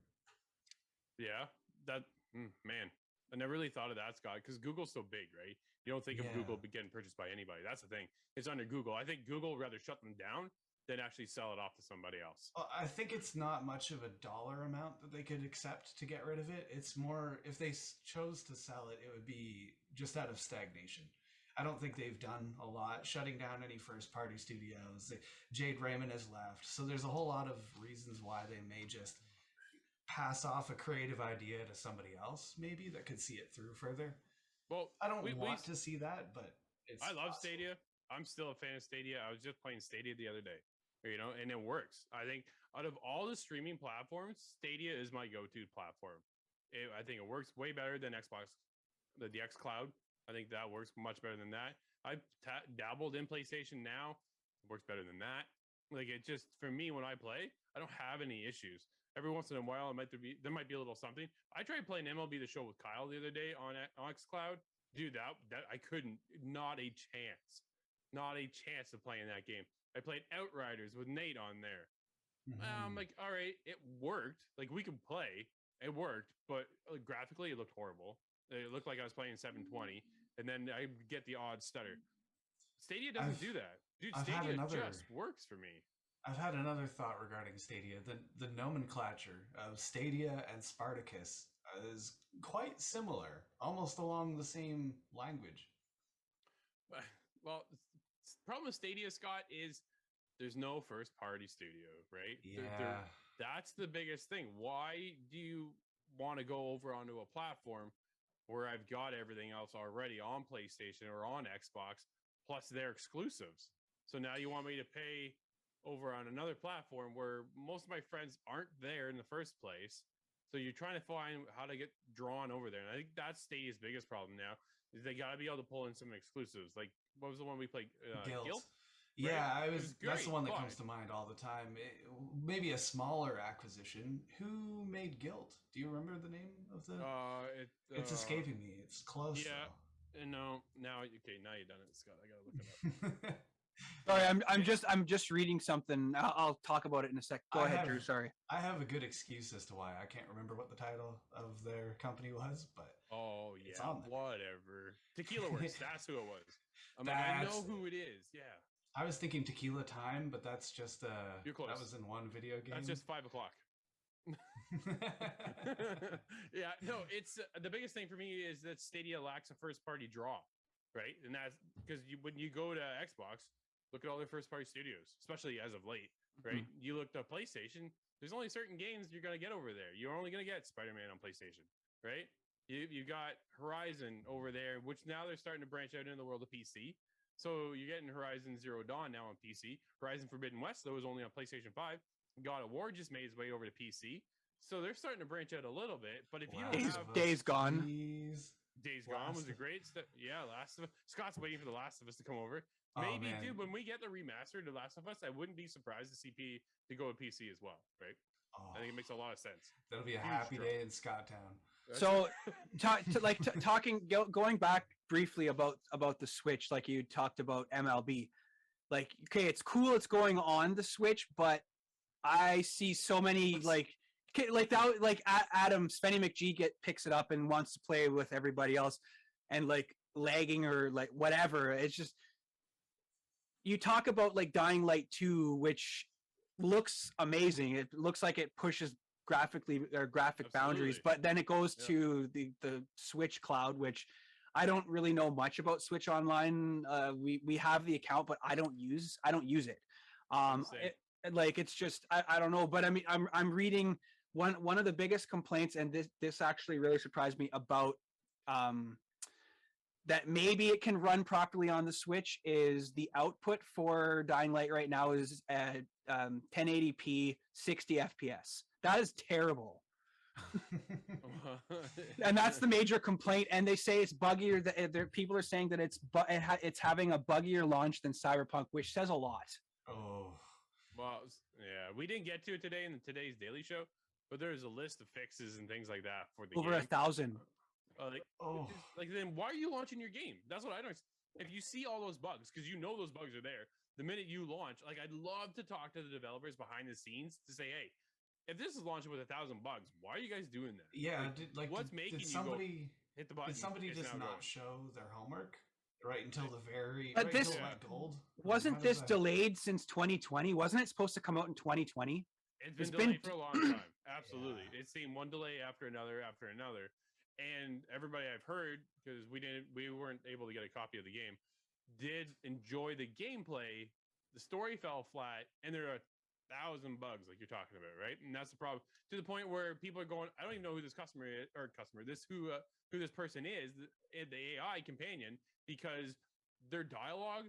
Yeah, that mm, man, I never really thought of that, Scot, because Google's so big, right? You don't think of Google getting purchased by anybody. That's the thing. It's under Google. I think Google would rather shut them down than actually sell it off to somebody else. Well, I think it's not much of a dollar amount that they could accept to get rid of it. It's more if they chose to sell it, it would be just out of stagnation. I don't think they've done a lot shutting down any first party studios. Jade Raymond has left. So there's a whole lot of reasons why they may just pass off a creative idea to somebody else, maybe that could see it through further. Well, I don't we, we want s- to see that, but it's I love possible. Stadia. I'm still a fan of Stadia. I was just playing Stadia the other day, you know, and it works. I think out of all the streaming platforms, Stadia is my go-to platform. It, I think it works way better than Xbox, the, the X Cloud. I think that works much better than that. I've ta- dabbled in PlayStation now. It works better than that. Like it just for me when I play, I don't have any issues. Every once in a while, it might there be there might be a little something. I tried playing MLB the Show with Kyle the other day on on XCloud. Dude, that that I couldn't. Not a chance. Not a chance of playing that game. I played Outriders with Nate on there. I'm Mhm. like, all right, it worked. Like we could play. It worked, but uh, graphically, it looked horrible. It looked like I was playing 720, and then I get the odd stutter. Stadia doesn't I've- do that, dude. I've Stadia another- just works for me. I've had another thought regarding Stadia. The the nomenclature of Stadia and Spartacus is quite similar, almost along the same language. Well, problem with Stadia, Scot, is there's no first party studio, right? Yeah. there- that's the biggest thing. Why do you want to go over onto a platform where I've got everything else already on PlayStation or on Xbox, plus their exclusives? So now you want me to pay over on another platform where most of my friends aren't there in the first place. So you're trying to find how to get drawn over there. And I think that's Stadia's biggest problem now is they got to be able to pull in some exclusives. Like what was the one we played? Uh, Gylt. Gylt? Yeah, I was. was that's the one that but- comes to mind all the time. It, maybe a smaller acquisition. Who made Gylt? Do you remember the name of the? Uh, it, it's uh, escaping me. It's close. yeah. uh, No, now okay, now you've done it, Scot. I gotta look it up. Sorry, I'm I'm just I'm just reading something. I'll, I'll talk about it in a sec. Go I ahead, have- Drew. Sorry. I have a good excuse as to why I can't remember what the title of their company was, but Oh It's yeah, on whatever. Tequila Works. that's who it was. I'm like, I know who it is. Yeah, I was thinking Tequila Time, but that's just uh You're close. that was in one video game. that's just five o'clock. yeah, no, it's uh, the biggest thing for me is that Stadia lacks a first party draw, right? And that's because you, when you go to Xbox, look at all their first party studios, especially as of late, right? You look to PlayStation, there's only certain games you're gonna get over there. You're only gonna get Spider Man on PlayStation, right? You you got Horizon over there, which now they're starting to branch out into the world of PC. So you're getting Horizon Zero Dawn now on PC. Horizon Forbidden West, though, is only on PlayStation 5. God of War just made its way over to PC. So they're starting to branch out a little bit. But if you Last don't Days- have Us, Days Gone. please. Days Gone was a great step. Yeah, Last of Us. Scot's waiting for the Last of Us to come over. Oh, Maybe, man. dude, when we get the remaster The Last of Us, I wouldn't be surprised to see P to go with PC as well, right? Oh, I think it makes a lot of sense. that'll be a huge happy draw. day in Scotttown. So, ta- to, like t- talking, go, going back briefly about about the Switch, like you talked about MLB. Like, okay, it's cool, it's going on the Switch, but I see so many like like that, like Adam spenny McGee get picks it up and wants to play with everybody else, and like lagging or like whatever. It's just you talk about like Dying Light two, which looks amazing. It looks like it pushes graphically or graphic boundaries, but then it goes Yeah. to the the Switch cloud, which I don't really know much about Switch Online. Uh, we we have the account, but I don't use I don't use it. Um, it- it- like it's just I, I don't know, but I mean I'm I'm reading one one of the biggest complaints, and this this actually really surprised me about um that maybe it can run properly on the Switch is the output for Dying Light right now is at um, 1080p 60 FPS. That is terrible. And that's the major complaint. And they say it's buggier. That there, people are saying that it's bu- it ha- it's having a buggier launch than Cyberpunk, which says a lot. oh, Well, yeah, we didn't get to it today in today's Daily Show, but there's a list of fixes and things like that for the Over a game. thousand. Uh, like, oh, it's like, then why are you launching your game? That's what I don't. If you see all those bugs, because you know those bugs are there, the minute you launch, like I'd love to talk to the developers behind the scenes to say, hey, if this is launching with a thousand bugs, why are you guys doing that? yeah. Like, did, like, what's did, making did you go, somebody hit the button. did somebody just not going. show their homework right until the very? But right this- until it gold. Wasn't how does this that- delayed since 2020? Wasn't it supposed to come out in 2020? It's been It's delayed been- for a long time. Absolutely. Yeah. It's seen one delay after another after another. And everybody I've heard, because we didn't we weren't able to get a copy of the game, did enjoy the gameplay. The story fell flat, and there are a thousand bugs like you're talking about, right? And that's the problem. To the point where people are going, I don't even know who this customer is, or customer, this who uh, who this person is, the, eh, the AI companion, because their dialogue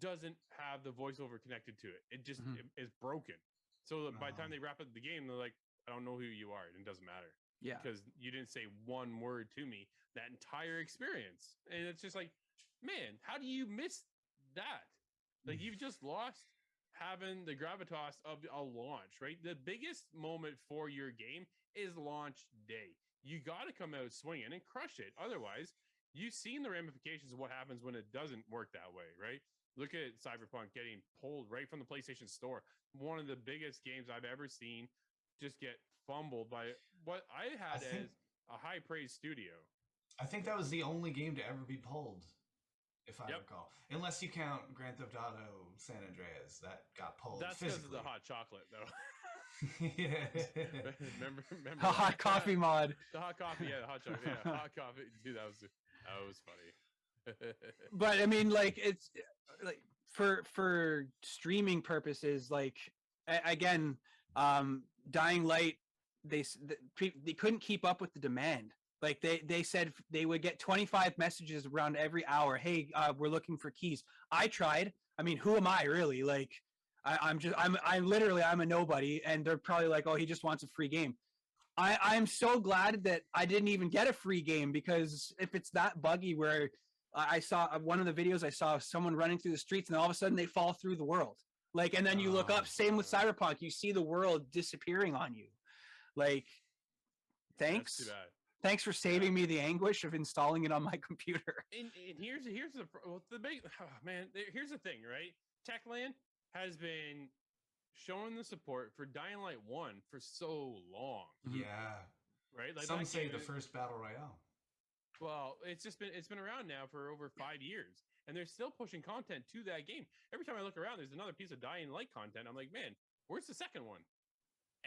doesn't have the voiceover connected to it. It just Mhm. it is broken. So by the time they wrap up the game, they're like, I don't know who you are. and It doesn't matter Yeah. because you didn't say one word to me that entire experience. And it's just like, man, how do you miss that? Like you've just lost having the gravitas of a launch, right? The biggest moment for your game is launch day. You got to come out swinging and crush it. Otherwise, you've seen the ramifications of what happens when it doesn't work that way, right? Look at Cyberpunk getting pulled right from the PlayStation Store. One of the biggest games I've ever seen just get fumbled by what I had think- as a high praise studio. I think that was the only game to ever be pulled, if I Yep. recall. Unless you count Grand Theft Auto San Andreas, that got pulled. That's because of the hot chocolate, though. yeah. remember, remember A hot that? coffee mod. The hot coffee, yeah, the hot chocolate, yeah, hot coffee. Dude, that was that was funny. But I mean, like it's like for for streaming purposes, like again, um, Dying Light, they s- they couldn't keep up with the demand. Like they they said they would get 25 messages around every hour. Hey, uh, we're looking for keys. I tried. I mean, who am I really? Like, I, I'm just I'm I'm literally I'm a nobody, and they're probably like, oh, he just wants a free game. I I'm so glad that I didn't even get a free game because if it's that buggy where I saw uh, one of the videos I saw someone running through the streets and all of a sudden they fall through the world. Like, and then you look up, same with Cyberpunk, you see the world disappearing on you. Like, thanks. Too bad. Thanks for saving me the anguish of installing it on my computer. And, and here's here's the well, the big oh, man. Here's the thing, right? Techland has been showing the support for Dying Light One for so long, Mhm. Yeah. right? Some say the is- first battle royale. Well, it's just been it's been around now for over five years, and they're still pushing content to that game. Every time I look around, there's another piece of Dying Light content. I'm like, man, where's the second one?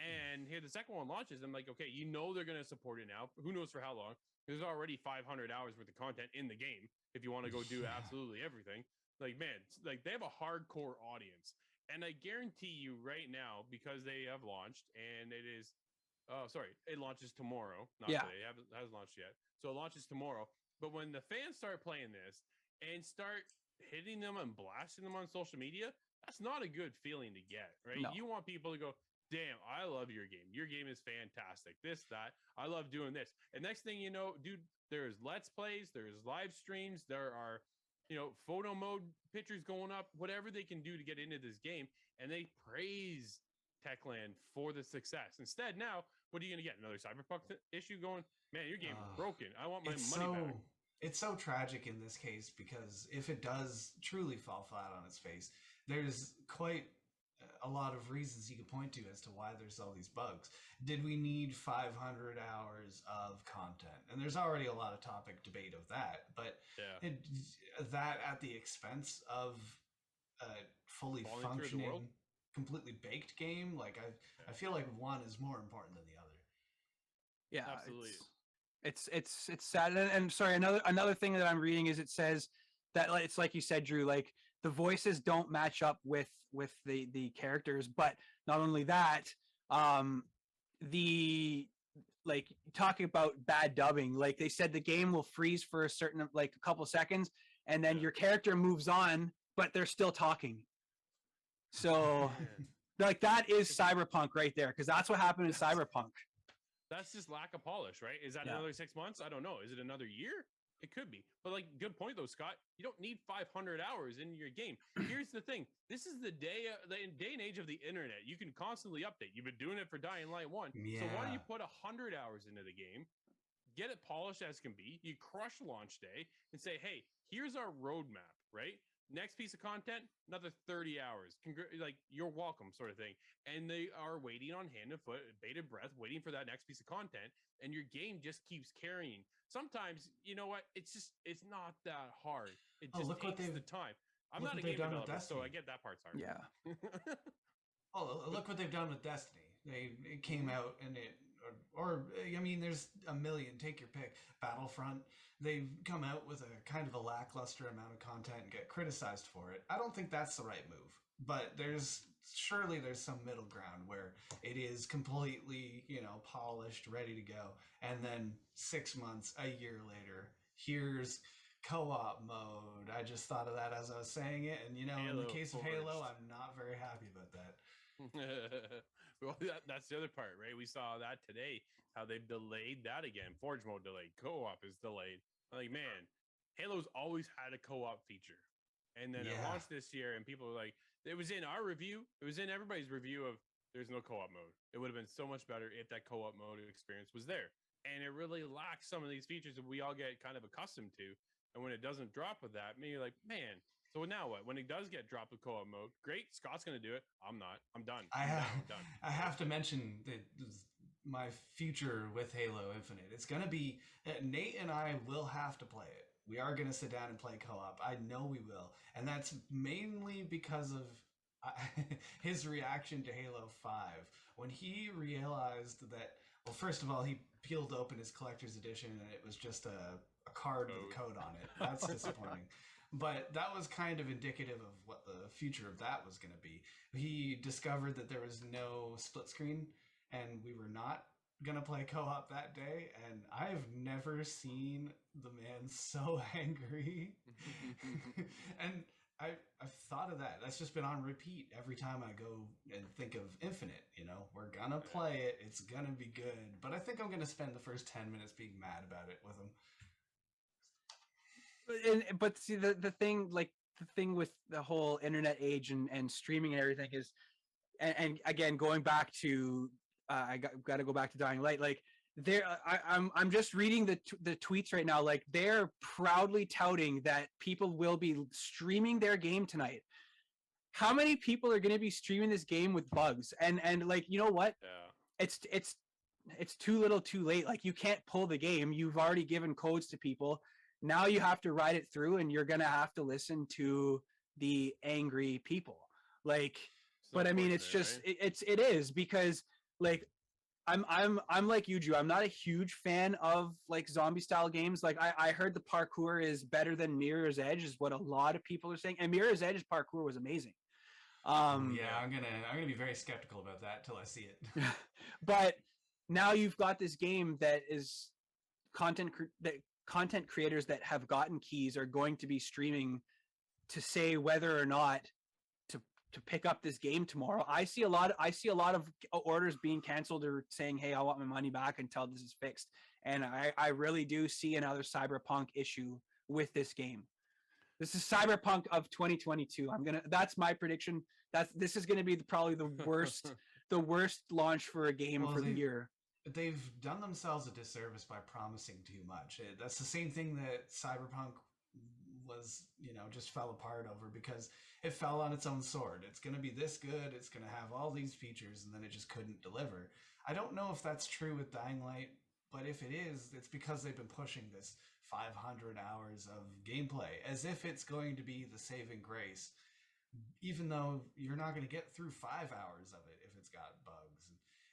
And here the second one launches. I'm like, okay, you know they're gonna support it now. Who knows for how long? There's already 500 hours worth of content in the game. If you want to go do Yeah. absolutely everything, like man, like they have a hardcore audience, and I guarantee you right now because they have launched and it is Oh, sorry. It launches tomorrow. Not Yeah. today. It hasn't launched yet. So it launches tomorrow. But when the fans start playing this and start hitting them and blasting them on social media, that's not a good feeling to get, right? No. You want people to go, damn, I love your game. Your game is fantastic. This, that. I love doing this. And next thing you know, dude, there's let's plays, there's live streams, there are, you know, photo mode pictures going up, whatever they can do to get into this game. And they praise Techland for the success. Instead, now, what are you going to get? Another Cyberpunk issue going? Man, your game's Ugh. broken. I want my money so back. it's so tragic in this case because if it does truly fall flat on its face, there's quite a lot of reasons you could point to as to why there's all these bugs. Did we need 500 hours of content? And there's already a lot of topic debate of that, but Yeah. it, that at the expense of a fully Falling functioning, completely baked game, like I, I feel like one is more important than the other. Yeah, Absolutely. It's it's it's, it's sad. And, and sorry, another another thing that I'm reading is it says that it's like you said, Drew. Like the voices don't match up with with the the characters, but not only that, um, the like talking about bad dubbing. Like they said, the game will freeze for a certain like a couple seconds, and then your character moves on, but they're still talking. So like that is cyberpunk right there because that's what happened in cyberpunk. that's just lack of polish, right? Is that Yeah. another six months? I don't know. Is it another year? It could be. But like, good point though, Scot. You don't need 500 hours in your game. Here's the thing: this is the day, uh, the day and age of the internet. You can constantly update. You've been doing it for Dying Light One. So why don't you Yeah. put hundred hours into the game? Get it polished as can be. You crush launch day and say, "Hey, here's our roadmap." Right. Next piece of content, another 30 hours. Congr- like you're welcome, sort of thing. And they are waiting on hand and foot, bated breath, waiting for that next piece of content. And your game just keeps carrying. Sometimes, you know what? It's just it's not that hard. It Oh, just look what takes the they've- time. I'm not a game done with developer, so I Destiny. get that part's hard. Yeah. Oh, look what they've done with Destiny. They it came out and it, or, or I mean, there's a million. Take your pick. Battlefront. They've come out with a kind of a lackluster amount of content and get criticized for it. I don't think that's the right move. But there's surely there's some middle ground where it is completely you know polished, ready to go, and then six months, a year later, here's co-op mode. I just thought of that as I was saying it, and you know, in the case of Halo, Forged. I'm not very happy about that. well, that, that's the other part, right? We saw that today, how they've delayed that again. Forge mode delayed, co-op is delayed. I'm like, man, Halo's always had a co-op feature. And then it launched this year, and people were like, it was in our review, it was in everybody's review of there's no co-op mode. It would have been so much better if that co-op mode experience was there. And it really lacks some of these features that we all get kind of accustomed to. And when it doesn't drop with that, me you're like, man, so now what? When it does get dropped with co-op mode, great, Scot's gonna do it. I'm not. I'm done. I I'm have, done. I have to mention that my future with Halo Infinite. It's gonna be uh, Nate and I will have to play it. We are gonna sit down and play co-op. I know we will, and that's mainly because of uh, his reaction to Halo Five when he realized that. Well, first of all, he peeled open his collector's edition, and it was just a, a card with a code on it. That's disappointing. But that was kind of indicative of what the future of that was going to be. He discovered that there was no split screen, and we were not going to play co-op that day. And I've never seen the man so angry. and I, I've thought of that. That's just been on repeat every time I go and think of Infinite. You know, we're gonna play it. It's gonna be good. But I think I'm gonna spend the first ten minutes being mad about it with him. But, and, but see the the thing like the thing with the whole internet age and and streaming and everything is, and, and again going back to uh, I got, got to go back to Dying Light like there I, I'm I'm just reading the t- the tweets right now. Like they're proudly touting that people will be streaming their game tonight. How many people are going to be streaming this game with bugs? And and like you know what? Yeah. It's it's it's too little, too late. Like you can't pull the game. You've already given codes to people. Now you have to ride it through, and you're gonna have to listen to the angry people. Like, It's but I mean, it's just right? it, it's it is because like I'm I'm I'm like you, Drew. I'm not a huge fan of like zombie style games. Like I, I heard the parkour is better than Mirror's Edge, is what a lot of people are saying. And Mirror's Edge's parkour was amazing. Um yeah, I'm gonna I'm gonna be very skeptical about that till I see it. but now you've got this game that is content cr- that content creators that have gotten keys are going to be streaming to say whether or not to to pick up this game tomorrow. I see a lot I see a lot of orders being canceled or saying, "Hey, I want my money back until this is fixed." And I I really do see another cyberpunk issue with this game. This is cyberpunk of 2022. I'm going to that's my prediction. That's this is going to be the, probably the worst the worst launch for a game Well, for the year. They've done themselves a disservice by promising too much. It, that's the same thing that Cyberpunk was, you know, just fell apart over because it fell on its own sword. It's going to be this good, it's going to have all these features, and then it just couldn't deliver. I don't know if that's true with Dying Light, but if it is, it's because they've been pushing this 500 hours of gameplay as if it's going to be the saving grace, even though you're not going to get through five hours of it if it's got bugs.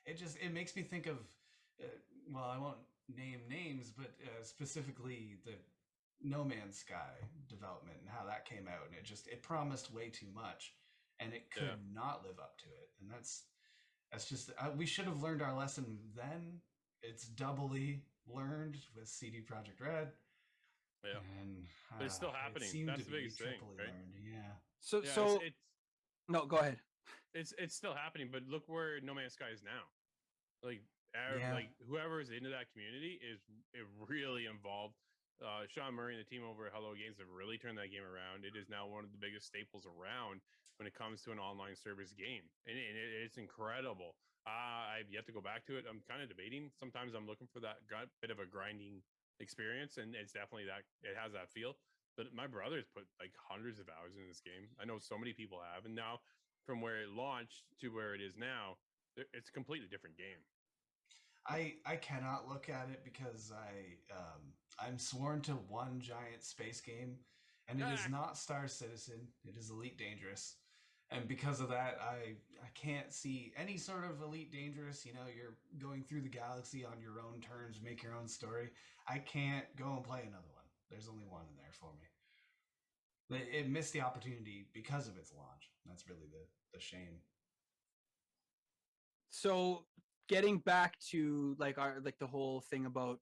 It just it makes me think of uh, well, I won't name names, but uh, specifically the No Man's Sky development and how that came out, and it just it promised way too much, and it could Yeah. not live up to it, and that's that's just uh, we should have learned our lesson then. It's doubly learned with CD Projekt Red, Yeah. and But it's still uh, it happening. That's to the be biggest thing, right? learned, Yeah. So Yeah, so it's, it's no, go ahead. it's it's still happening, but look where No Man's Sky is now. Like, ev- Yeah. like whoever is into that community is it really involved. Uh, Sean Murray and the team over at Hello Games have really turned that game around. It is now one of the biggest staples around when it comes to an online service game, and, and it- it's incredible. Uh, I've yet to go back to it. I'm kind of debating. Sometimes I'm looking for that gr- bit of a grinding experience, and it's definitely that. It has that feel. But my brother's put like hundreds of hours in this game. I know so many people have, and now from where it launched to where it is now, it's a completely different game. I I cannot look at it because I um, I'm sworn to one giant space game, and it is Ah. not Star Citizen. It is Elite Dangerous, and because of that, I I can't see any sort of Elite Dangerous. You know, you're going through the galaxy on your own terms, make your own story. I can't go and play another one. There's only one in there for me. It, it missed the opportunity because of its launch. That's really the the shame. So getting back to like our like the whole thing about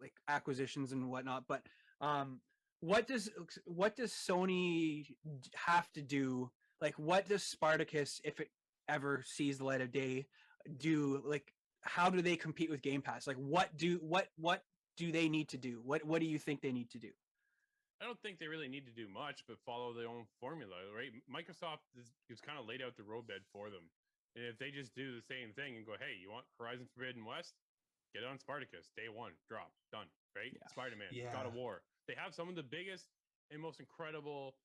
like acquisitions and whatnot, but um what does what does Sony have to do? Like what does Spartacus, if it ever sees the light of day, do? Like how do they compete with Game Pass? Like what do what what do they need to do? What what do you think they need to do? I don't think they really need to do much, but follow their own formula, right? Microsoft is, is kind of laid out the roadbed for them. And if they just do the same thing and go, hey, you want Horizon Forbidden West? Get it on Spartacus, day one, drop, done, right? Yeah. Spider Man, God of War. They have some of the biggest and most incredible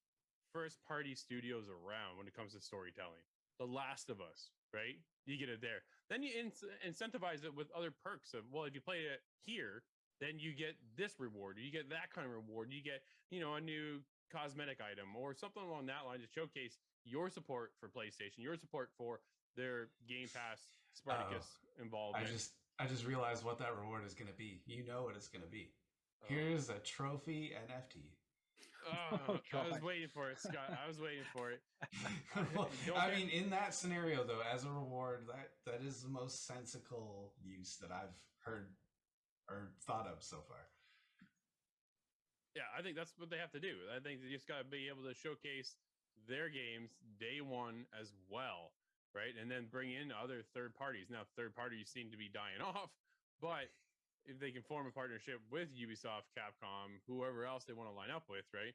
first party studios around when it comes to storytelling. The Last of Us, right? You get it there. Then you in- incentivize it with other perks of, well, if you play it here, then you get this reward, or you get that kind of reward, you get, you know, a new cosmetic item or something along that line to showcase your support for PlayStation, your support for their Game Pass Spartacus involved. I just I just realized what that reward is going to be. You know what it's going to be. Oh, Here's a trophy NFT. Oh, Oh, I was waiting for it, Scot. I was waiting for it. well, I mean, in that scenario, though, as a reward, that that is the most sensical use that I've heard or thought of so far. Yeah, I think that's what they have to do. I think they just got to be able to showcase their games day one as well, right? And then bring in other third parties. Now, third parties seem to be dying off, but if they can form a partnership with Ubisoft, Capcom, whoever else they want to line up with, right?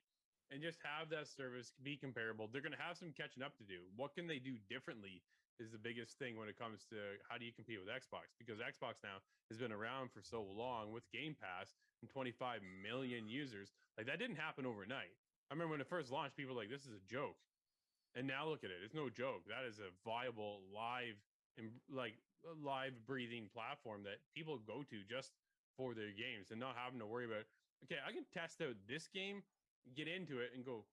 And just have that service be comparable. They're going to have some catching up to do. What can they do differently is the biggest thing when it comes to how do you compete with Xbox? Because Xbox now has been around for so long with Game Pass and 25 million users. Like that didn't happen overnight. I remember when it first launched, people were like, this is a joke. And now look at it. It's no joke. That is a viable live and like live breathing platform that people go to just for their games and not having to worry about, okay, I can test out this game, get into it and go,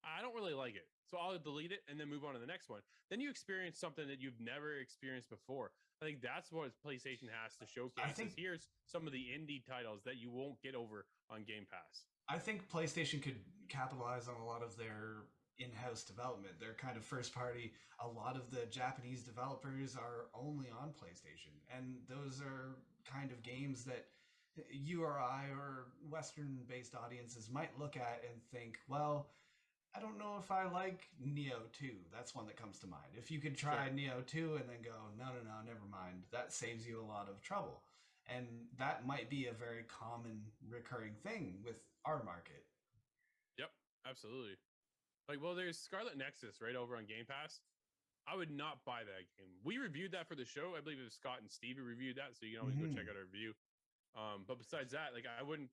I don't really like it. So I'll delete it and then move on to the next one. Then you experience something that you've never experienced before. I think that's what PlayStation has to showcase. is think- here's some of the indie titles that you won't get over on Game Pass. I think PlayStation could capitalize on a lot of their in-house development. They're kind of first party. A lot of the Japanese developers are only on PlayStation, and those are kind of games that you or I or Western-based audiences might look at and think, well. I don't know if I like Nioh 2. That's one that comes to mind. If you could try Sure. Nioh 2 and then go, no, no, no, never mind, that saves you a lot of trouble. And that might be a very common recurring thing with our market. Yep, absolutely. Like, well, there's Scarlet Nexus right over on Game Pass. I would not buy that game. We reviewed that for the show. I believe it was Scot and Steve who reviewed that, so you can always Mhm. go check out our review. Um, but besides that, like, I wouldn't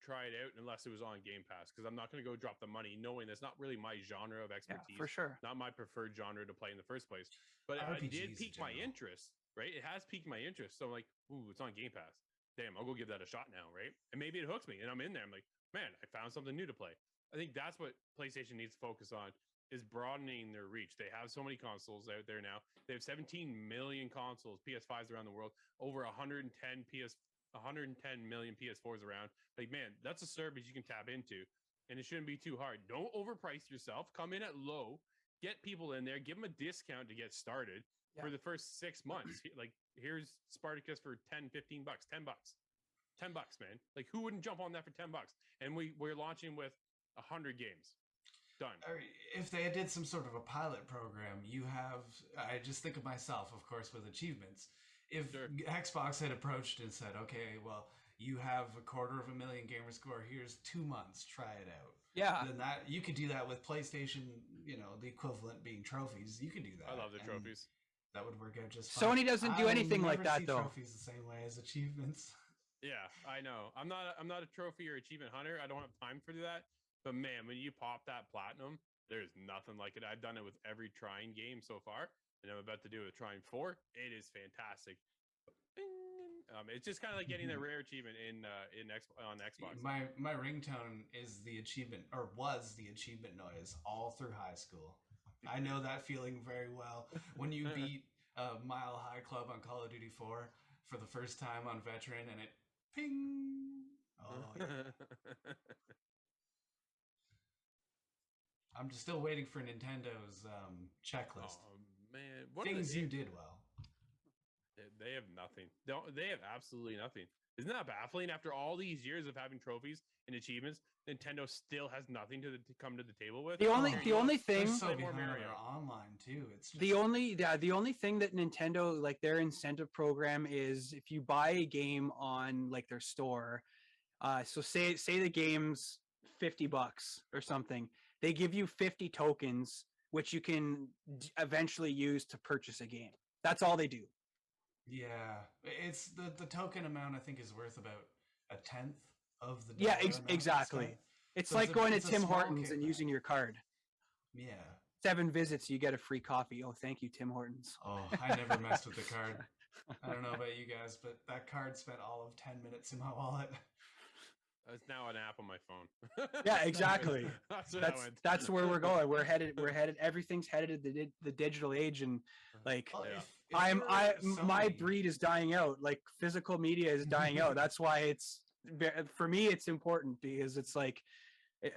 try it out unless it was on Game Pass because I'm not going to go drop the money knowing that's not really my genre of Yeah, expertise. for sure. not my preferred genre to play in the first place. But it RPGs did in pique my interest, right? It has piqued my interest. So I'm like, ooh, it's on Game Pass. Damn, I'll go give that a shot now, right? And maybe it hooks me and I'm in there. I'm like, man, I found something new to play. I think that's what PlayStation needs to focus on is broadening their reach. They have so many consoles out there now. They have 17 million consoles, PS5s around the world, over 110 PS 110 million PS4s around. Like, man, that's a service you can tap into. And it shouldn't be too hard. Don't overprice yourself. Come in at low, get people in there, give them a discount to get started for the first six months. Like, here's Spartacus for 10, 15 bucks, 10 bucks. 10 bucks, man. Like, who wouldn't jump on that for 10 bucks? And we, we're launching with 100 games. Done. Or if they did some sort of a pilot program, you have. I just think of myself, of course, with achievements. If Sure. Xbox had approached and said, "Okay, well, you have a quarter of a million gamer score. Here's two months. Try it out." Yeah. Then that you could do that with PlayStation. You know, the equivalent being trophies. You could do that. I love the trophies. That would work out just fine. Sony doesn't do I anything like that see though. Trophies the same way as achievements. Yeah, I know. I'm not. A, I'm not a trophy or achievement hunter. I don't have time for that. But man, when you pop that platinum, there's nothing like it. I've done it with every Trine game so far, and I'm about to do it with Trine four. It is fantastic. Um, it's just kind of like getting the rare achievement in uh, in X on Xbox. My my ringtone is the achievement, or was the achievement noise all through high school. I know that feeling very well. When you beat uh, Mile High Club on Call of Duty 4 for the first time on Veteran, and it ping. Oh, yeah. I'm just still waiting for Nintendo's um, checklist. oh man, what are Things you did well. They- They have nothing. They don't, they have absolutely nothing. Isn't that baffling? After all these years of having trophies and achievements, Nintendo still has nothing to, to come to the table with. The only Here the only thing so more behind on Mario. online too. It's just, the only yeah, the only thing that Nintendo like their incentive program is if you buy a game on like their store, uh so say say the game's 50 bucks or something, they give you 50 tokens which you can d- eventually use to purchase a game. That's all they do. Yeah, it's the the token amount. I think is worth about a tenth of the. Yeah, ex- exactly. It's So like it's a- going it's to Tim Hortons and using your card. Yeah. Seven visits, you get a free coffee. Oh, thank you, Tim Hortons. Oh, I never messed with the card. I don't know about you guys, but that card spent all of ten minutes in my wallet. It's now an app on my phone. Yeah, exactly. that's what That's I that's where we're going. We're headed. We're headed. Everything's headed to the, the digital age, and like Well, Yeah. if- if I'm you're my breed is dying out. Like physical media is dying out. That's why it's for me it's important because it's like uh,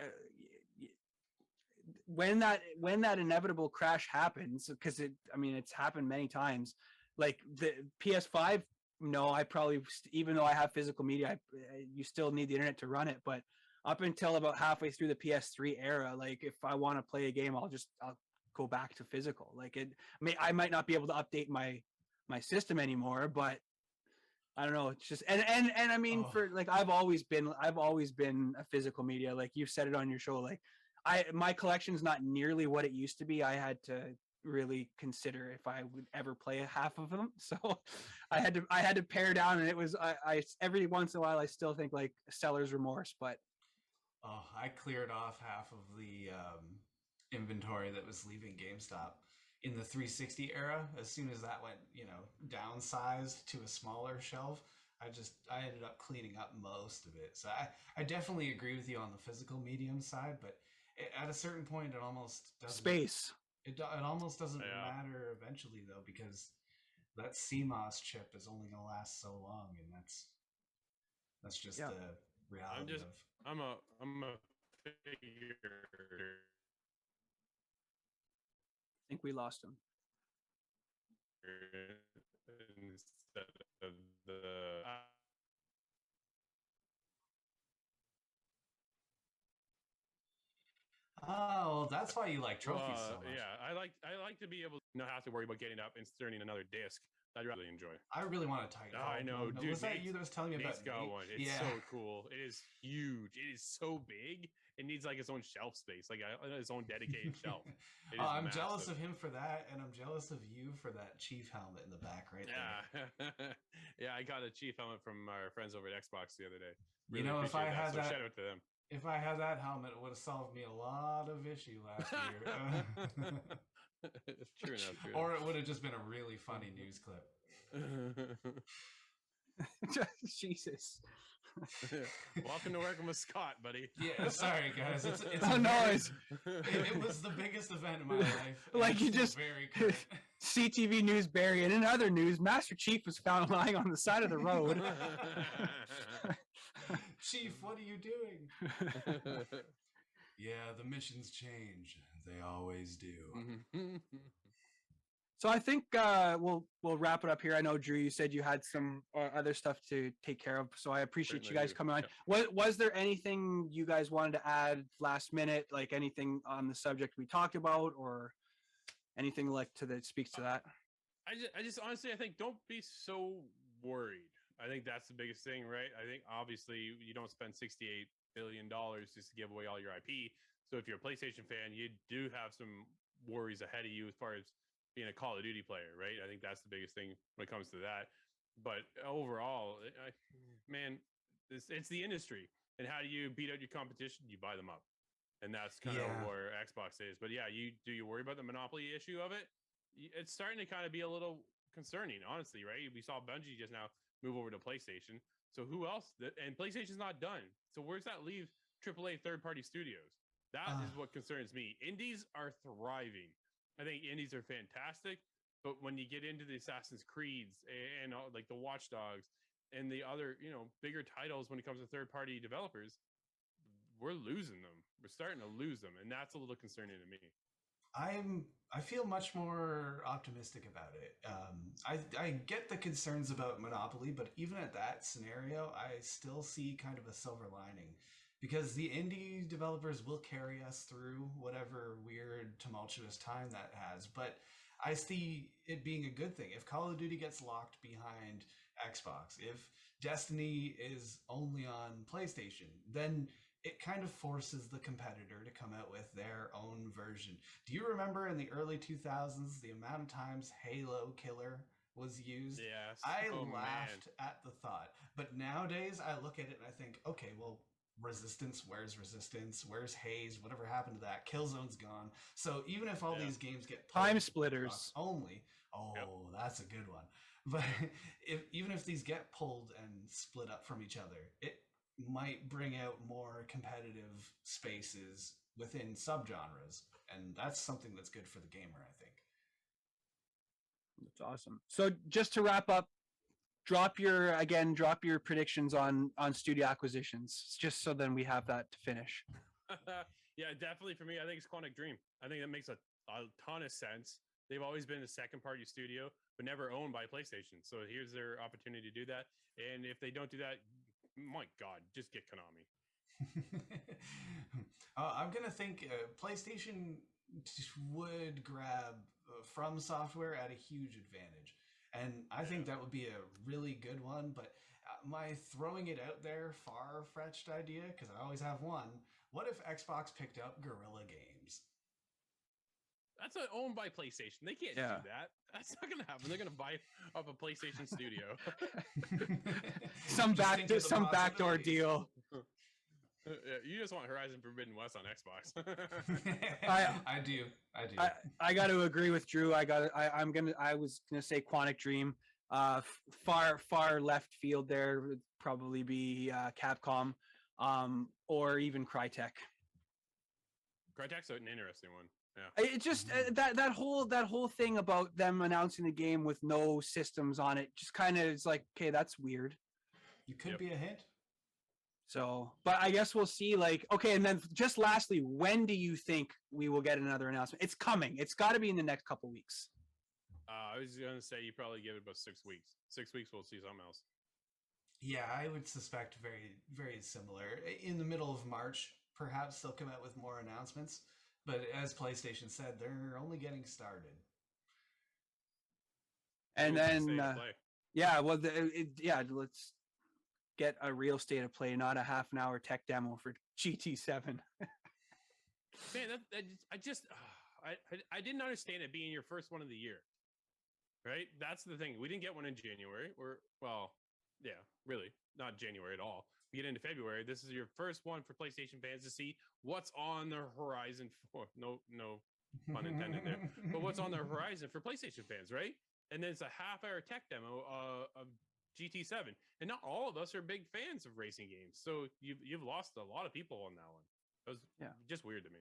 when that when that inevitable crash happens because it i mean it's happened many times like the ps5 no i probably even though i have physical media I, I- you still need the internet to run it but up until about halfway through the ps3 era like if i want to play a game i'll just i'll go back to physical like it may i might not be able to update my my system anymore but i don't know it's just and and and i mean Oh. for like i've always been i've always been a physical media like you've said it on your show like I my collection's not nearly what it used to be. I had to really consider if I would ever play a half of them. So I had to I had to pare down, and it was I, I every once in a while I still think like seller's remorse, but Oh, I cleared off half of the um, inventory that was leaving GameStop in the 360 era. As soon as that went, you know, downsized to a smaller shelf, I just I ended up cleaning up most of it. So I I definitely agree with you on the physical medium side, but at a certain point, it almost doesn't space. It it almost doesn't Yeah. matter eventually though because that CMOS chip is only going to last so long, and that's that's just Yeah. the reality just- of. I'm a I'm a figure. I think we lost him. instead of the Oh, that's why you like trophies so Uh, much. yeah, I like I like to be able to not have to worry about getting up and starting another disc. I'd really enjoy. I really want to tighten. Oh, I know, dude, Was that you that was telling me Nate's about got Nate? one. It's yeah. so cool. It is huge. It is so big. It needs like its own shelf space, like uh, its own dedicated shelf. Oh, I'm jealous of him for that, and I'm jealous of you for that chief helmet in the back right there. Yeah, yeah. I got a chief helmet from our friends over at Xbox the other day. You know, if I had so that- shout out to them. If I had that helmet, it would have solved me a lot of issue last year. true enough. True or it would have just been a really funny news clip. Jesus. Welcome to working with Scott, buddy. Yeah, sorry guys. It's, it's Oh, a no, very- it's- it, it was the biggest event in my life. Like you just- very current. CTV News Barrie. And in other news, Master Chief was found lying on the side of the road. Chief, what are you doing? Yeah, the missions change. They always do. So I think uh, we'll we'll wrap it up here. I know Drew, you said you had some uh, other stuff to take care of, so I appreciate you guys do, coming on. yeah. Was was there anything you guys wanted to add last minute, like anything on the subject we talked about, or anything like to that speaks to that? I just, I just honestly, I think don't be so worried. I think that's the biggest thing, right? I think obviously you- don't spend sixty-eight billion dollars just to give away all your IP. So if you're a PlayStation fan, you do have some worries ahead of you as far as being a Call of Duty player, right? I think that's the biggest thing when it comes to that. But overall, I, man, it's, it's the industry, and how do you beat out your competition? You buy them up, and that's kind Yeah. of where Xbox is. But yeah, you do you worry about the monopoly issue of it? it's starting to kind of be a little concerning, honestly, right? We saw Bungie just now move over to PlayStation. So who else? And PlayStation's not done. So where's that leave AAA third party studios? That is Ah. what concerns me. Indies are thriving. I think indies are fantastic, but when you get into the Assassin's Creeds a- and, like the Watchdogs and the other, you know, bigger titles when it comes to third party developers, we're losing them. We're starting to lose them, and that's a little concerning to me. I'm I feel much more optimistic about it. Um, I I get the concerns about monopoly, but even at that scenario, I still see kind of a silver lining because the indie developers will carry us through whatever weird tumultuous time that has. But I see it being a good thing if Call of Duty gets locked behind Xbox, if Destiny is only on PlayStation, then it kind of forces the competitor to come out with their own version. Do you remember in the early 2000s the amount of times Halo Killer was used? Yes. I Oh, man. laughed at the thought. But nowadays I look at it and I think, okay, well, Resistance, where's Resistance? Where's Haze? Whatever happened to that? Killzone's gone. So even if all Yeah. these games get Time splitters. Only, oh, that's a good one. But if even if these get pulled and split up from each other, it might bring out more competitive spaces within subgenres, and that's something that's good for the gamer, I think. That's awesome. So just to wrap up, drop your again, drop your predictions on on studio acquisitions, just so then we have that to finish. Yeah, definitely for me, I think it's Quantic Dream. I think that makes a, a ton of sense. They've always been a second party studio, but never owned by PlayStation. So here's their opportunity to do that. And if they don't do that, my God, just get Konami. uh, I'm gonna think uh, PlayStation would grab uh, from software at a huge advantage, and I think that would be a really good one. But uh, my throwing it out there, far fetched idea, because I always have one. What if Xbox picked up Guerrilla Games? That's not owned by PlayStation. They can't Yeah. do that. That's not gonna happen. They're gonna buy up a PlayStation studio. Some back think of the some backdoor deal. Yeah, you just want Horizon Forbidden West on Xbox. I, I do. I do. I, I got to agree with Drew. I got. I, I'm gonna. I was gonna say Quantic Dream. Uh, far far left field there would probably be uh, Capcom, um, or even Crytek. Crytek's an interesting one. Yeah. It just uh, that that whole that whole thing about them announcing the game with no systems on it just kind of is like, okay, that's weird. you could Yep. be a hint. So, but I guess we'll see. Like, okay, and then just lastly, when do you think we will get another announcement? It's coming. It's got to be in the next couple weeks. Uh, I was gonna say you probably give it about six weeks. Six weeks, we'll see something else. Yeah, I would suspect very, very similar. In the middle of March, perhaps they'll come out with more announcements. But as PlayStation said, they're only getting started. And Who's to say then, uh, yeah, well, the, it, yeah, let's get a real state of play, not a half an hour tech demo for GT7. man, that, that just- I just uh, I, I I didn't understand it being your first one of the year. Right? That's the thing. We didn't get one in January. Or well, yeah, really, not January at all. Get into February. This is your first one for PlayStation fans to see what's on the horizon for no no Pun intended there. but what's on the horizon for PlayStation fans, right? And then it's a half hour tech demo uh, of GT7. And not all of us are big fans of racing games. So you've, you've lost a lot of people on that one. It was Yeah. just weird to me.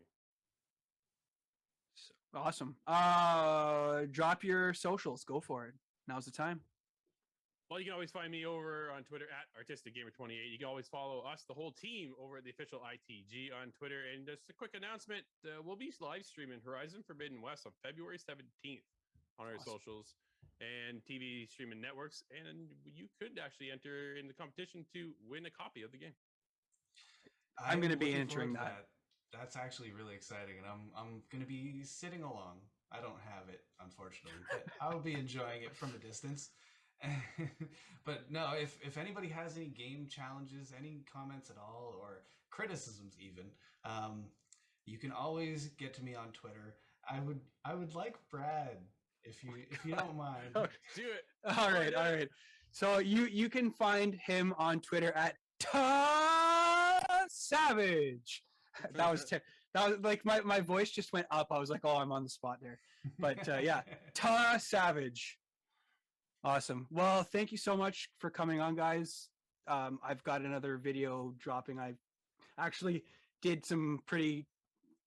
Awesome. Uh, drop your socials. Go for it. Now's the time. Well, you can always find me over on Twitter at Artistic Gamer 28. You can always follow us, the whole team, over at the official ITG on Twitter. And just a quick announcement: uh, we'll be live streaming Horizon Forbidden West on February 17th on our Awesome. socials and TV streaming networks. And you could actually enter in the competition to win a copy of the game. I'm gonna be entering forward to that. That's actually really exciting, and I'm I'm gonna be sitting along. I don't have it, unfortunately, but I'll be enjoying it from a distance. but no, if if anybody has any game challenges, any comments at all, or criticisms even, um, you can always get to me on Twitter. I would I would like Brad if you if you don't mind. Oh, Do it. All right, all right. So you you can find him on Twitter at Ta Savage. That was ter- that was like my, my voice just went up. I was like, oh, I'm on the spot there. But uh, yeah, Ta Savage. Awesome. Well, thank you so much for coming on, guys. Um, I've got another video dropping. I actually did some pretty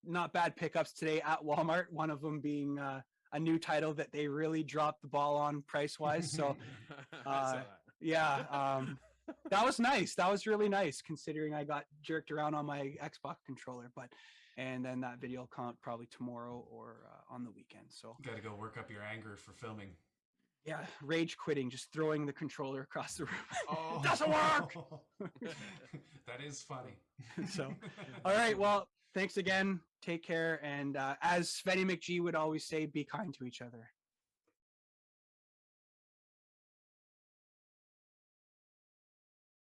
not bad pickups today at Walmart. One of them being uh, a new title that they really dropped the ball on price wise. So Uh, yeah, um, that was nice. That was really nice considering I got jerked around on my Xbox controller. But and then that video will come out probably tomorrow or uh, on the weekend. So Got to go work up your anger for filming. Yeah, rage quitting, just throwing the controller across the room. Oh, doesn't work! that is funny. so all right, well, thanks again. Take care, and uh, as Svenny McGee would always say, be kind to each other.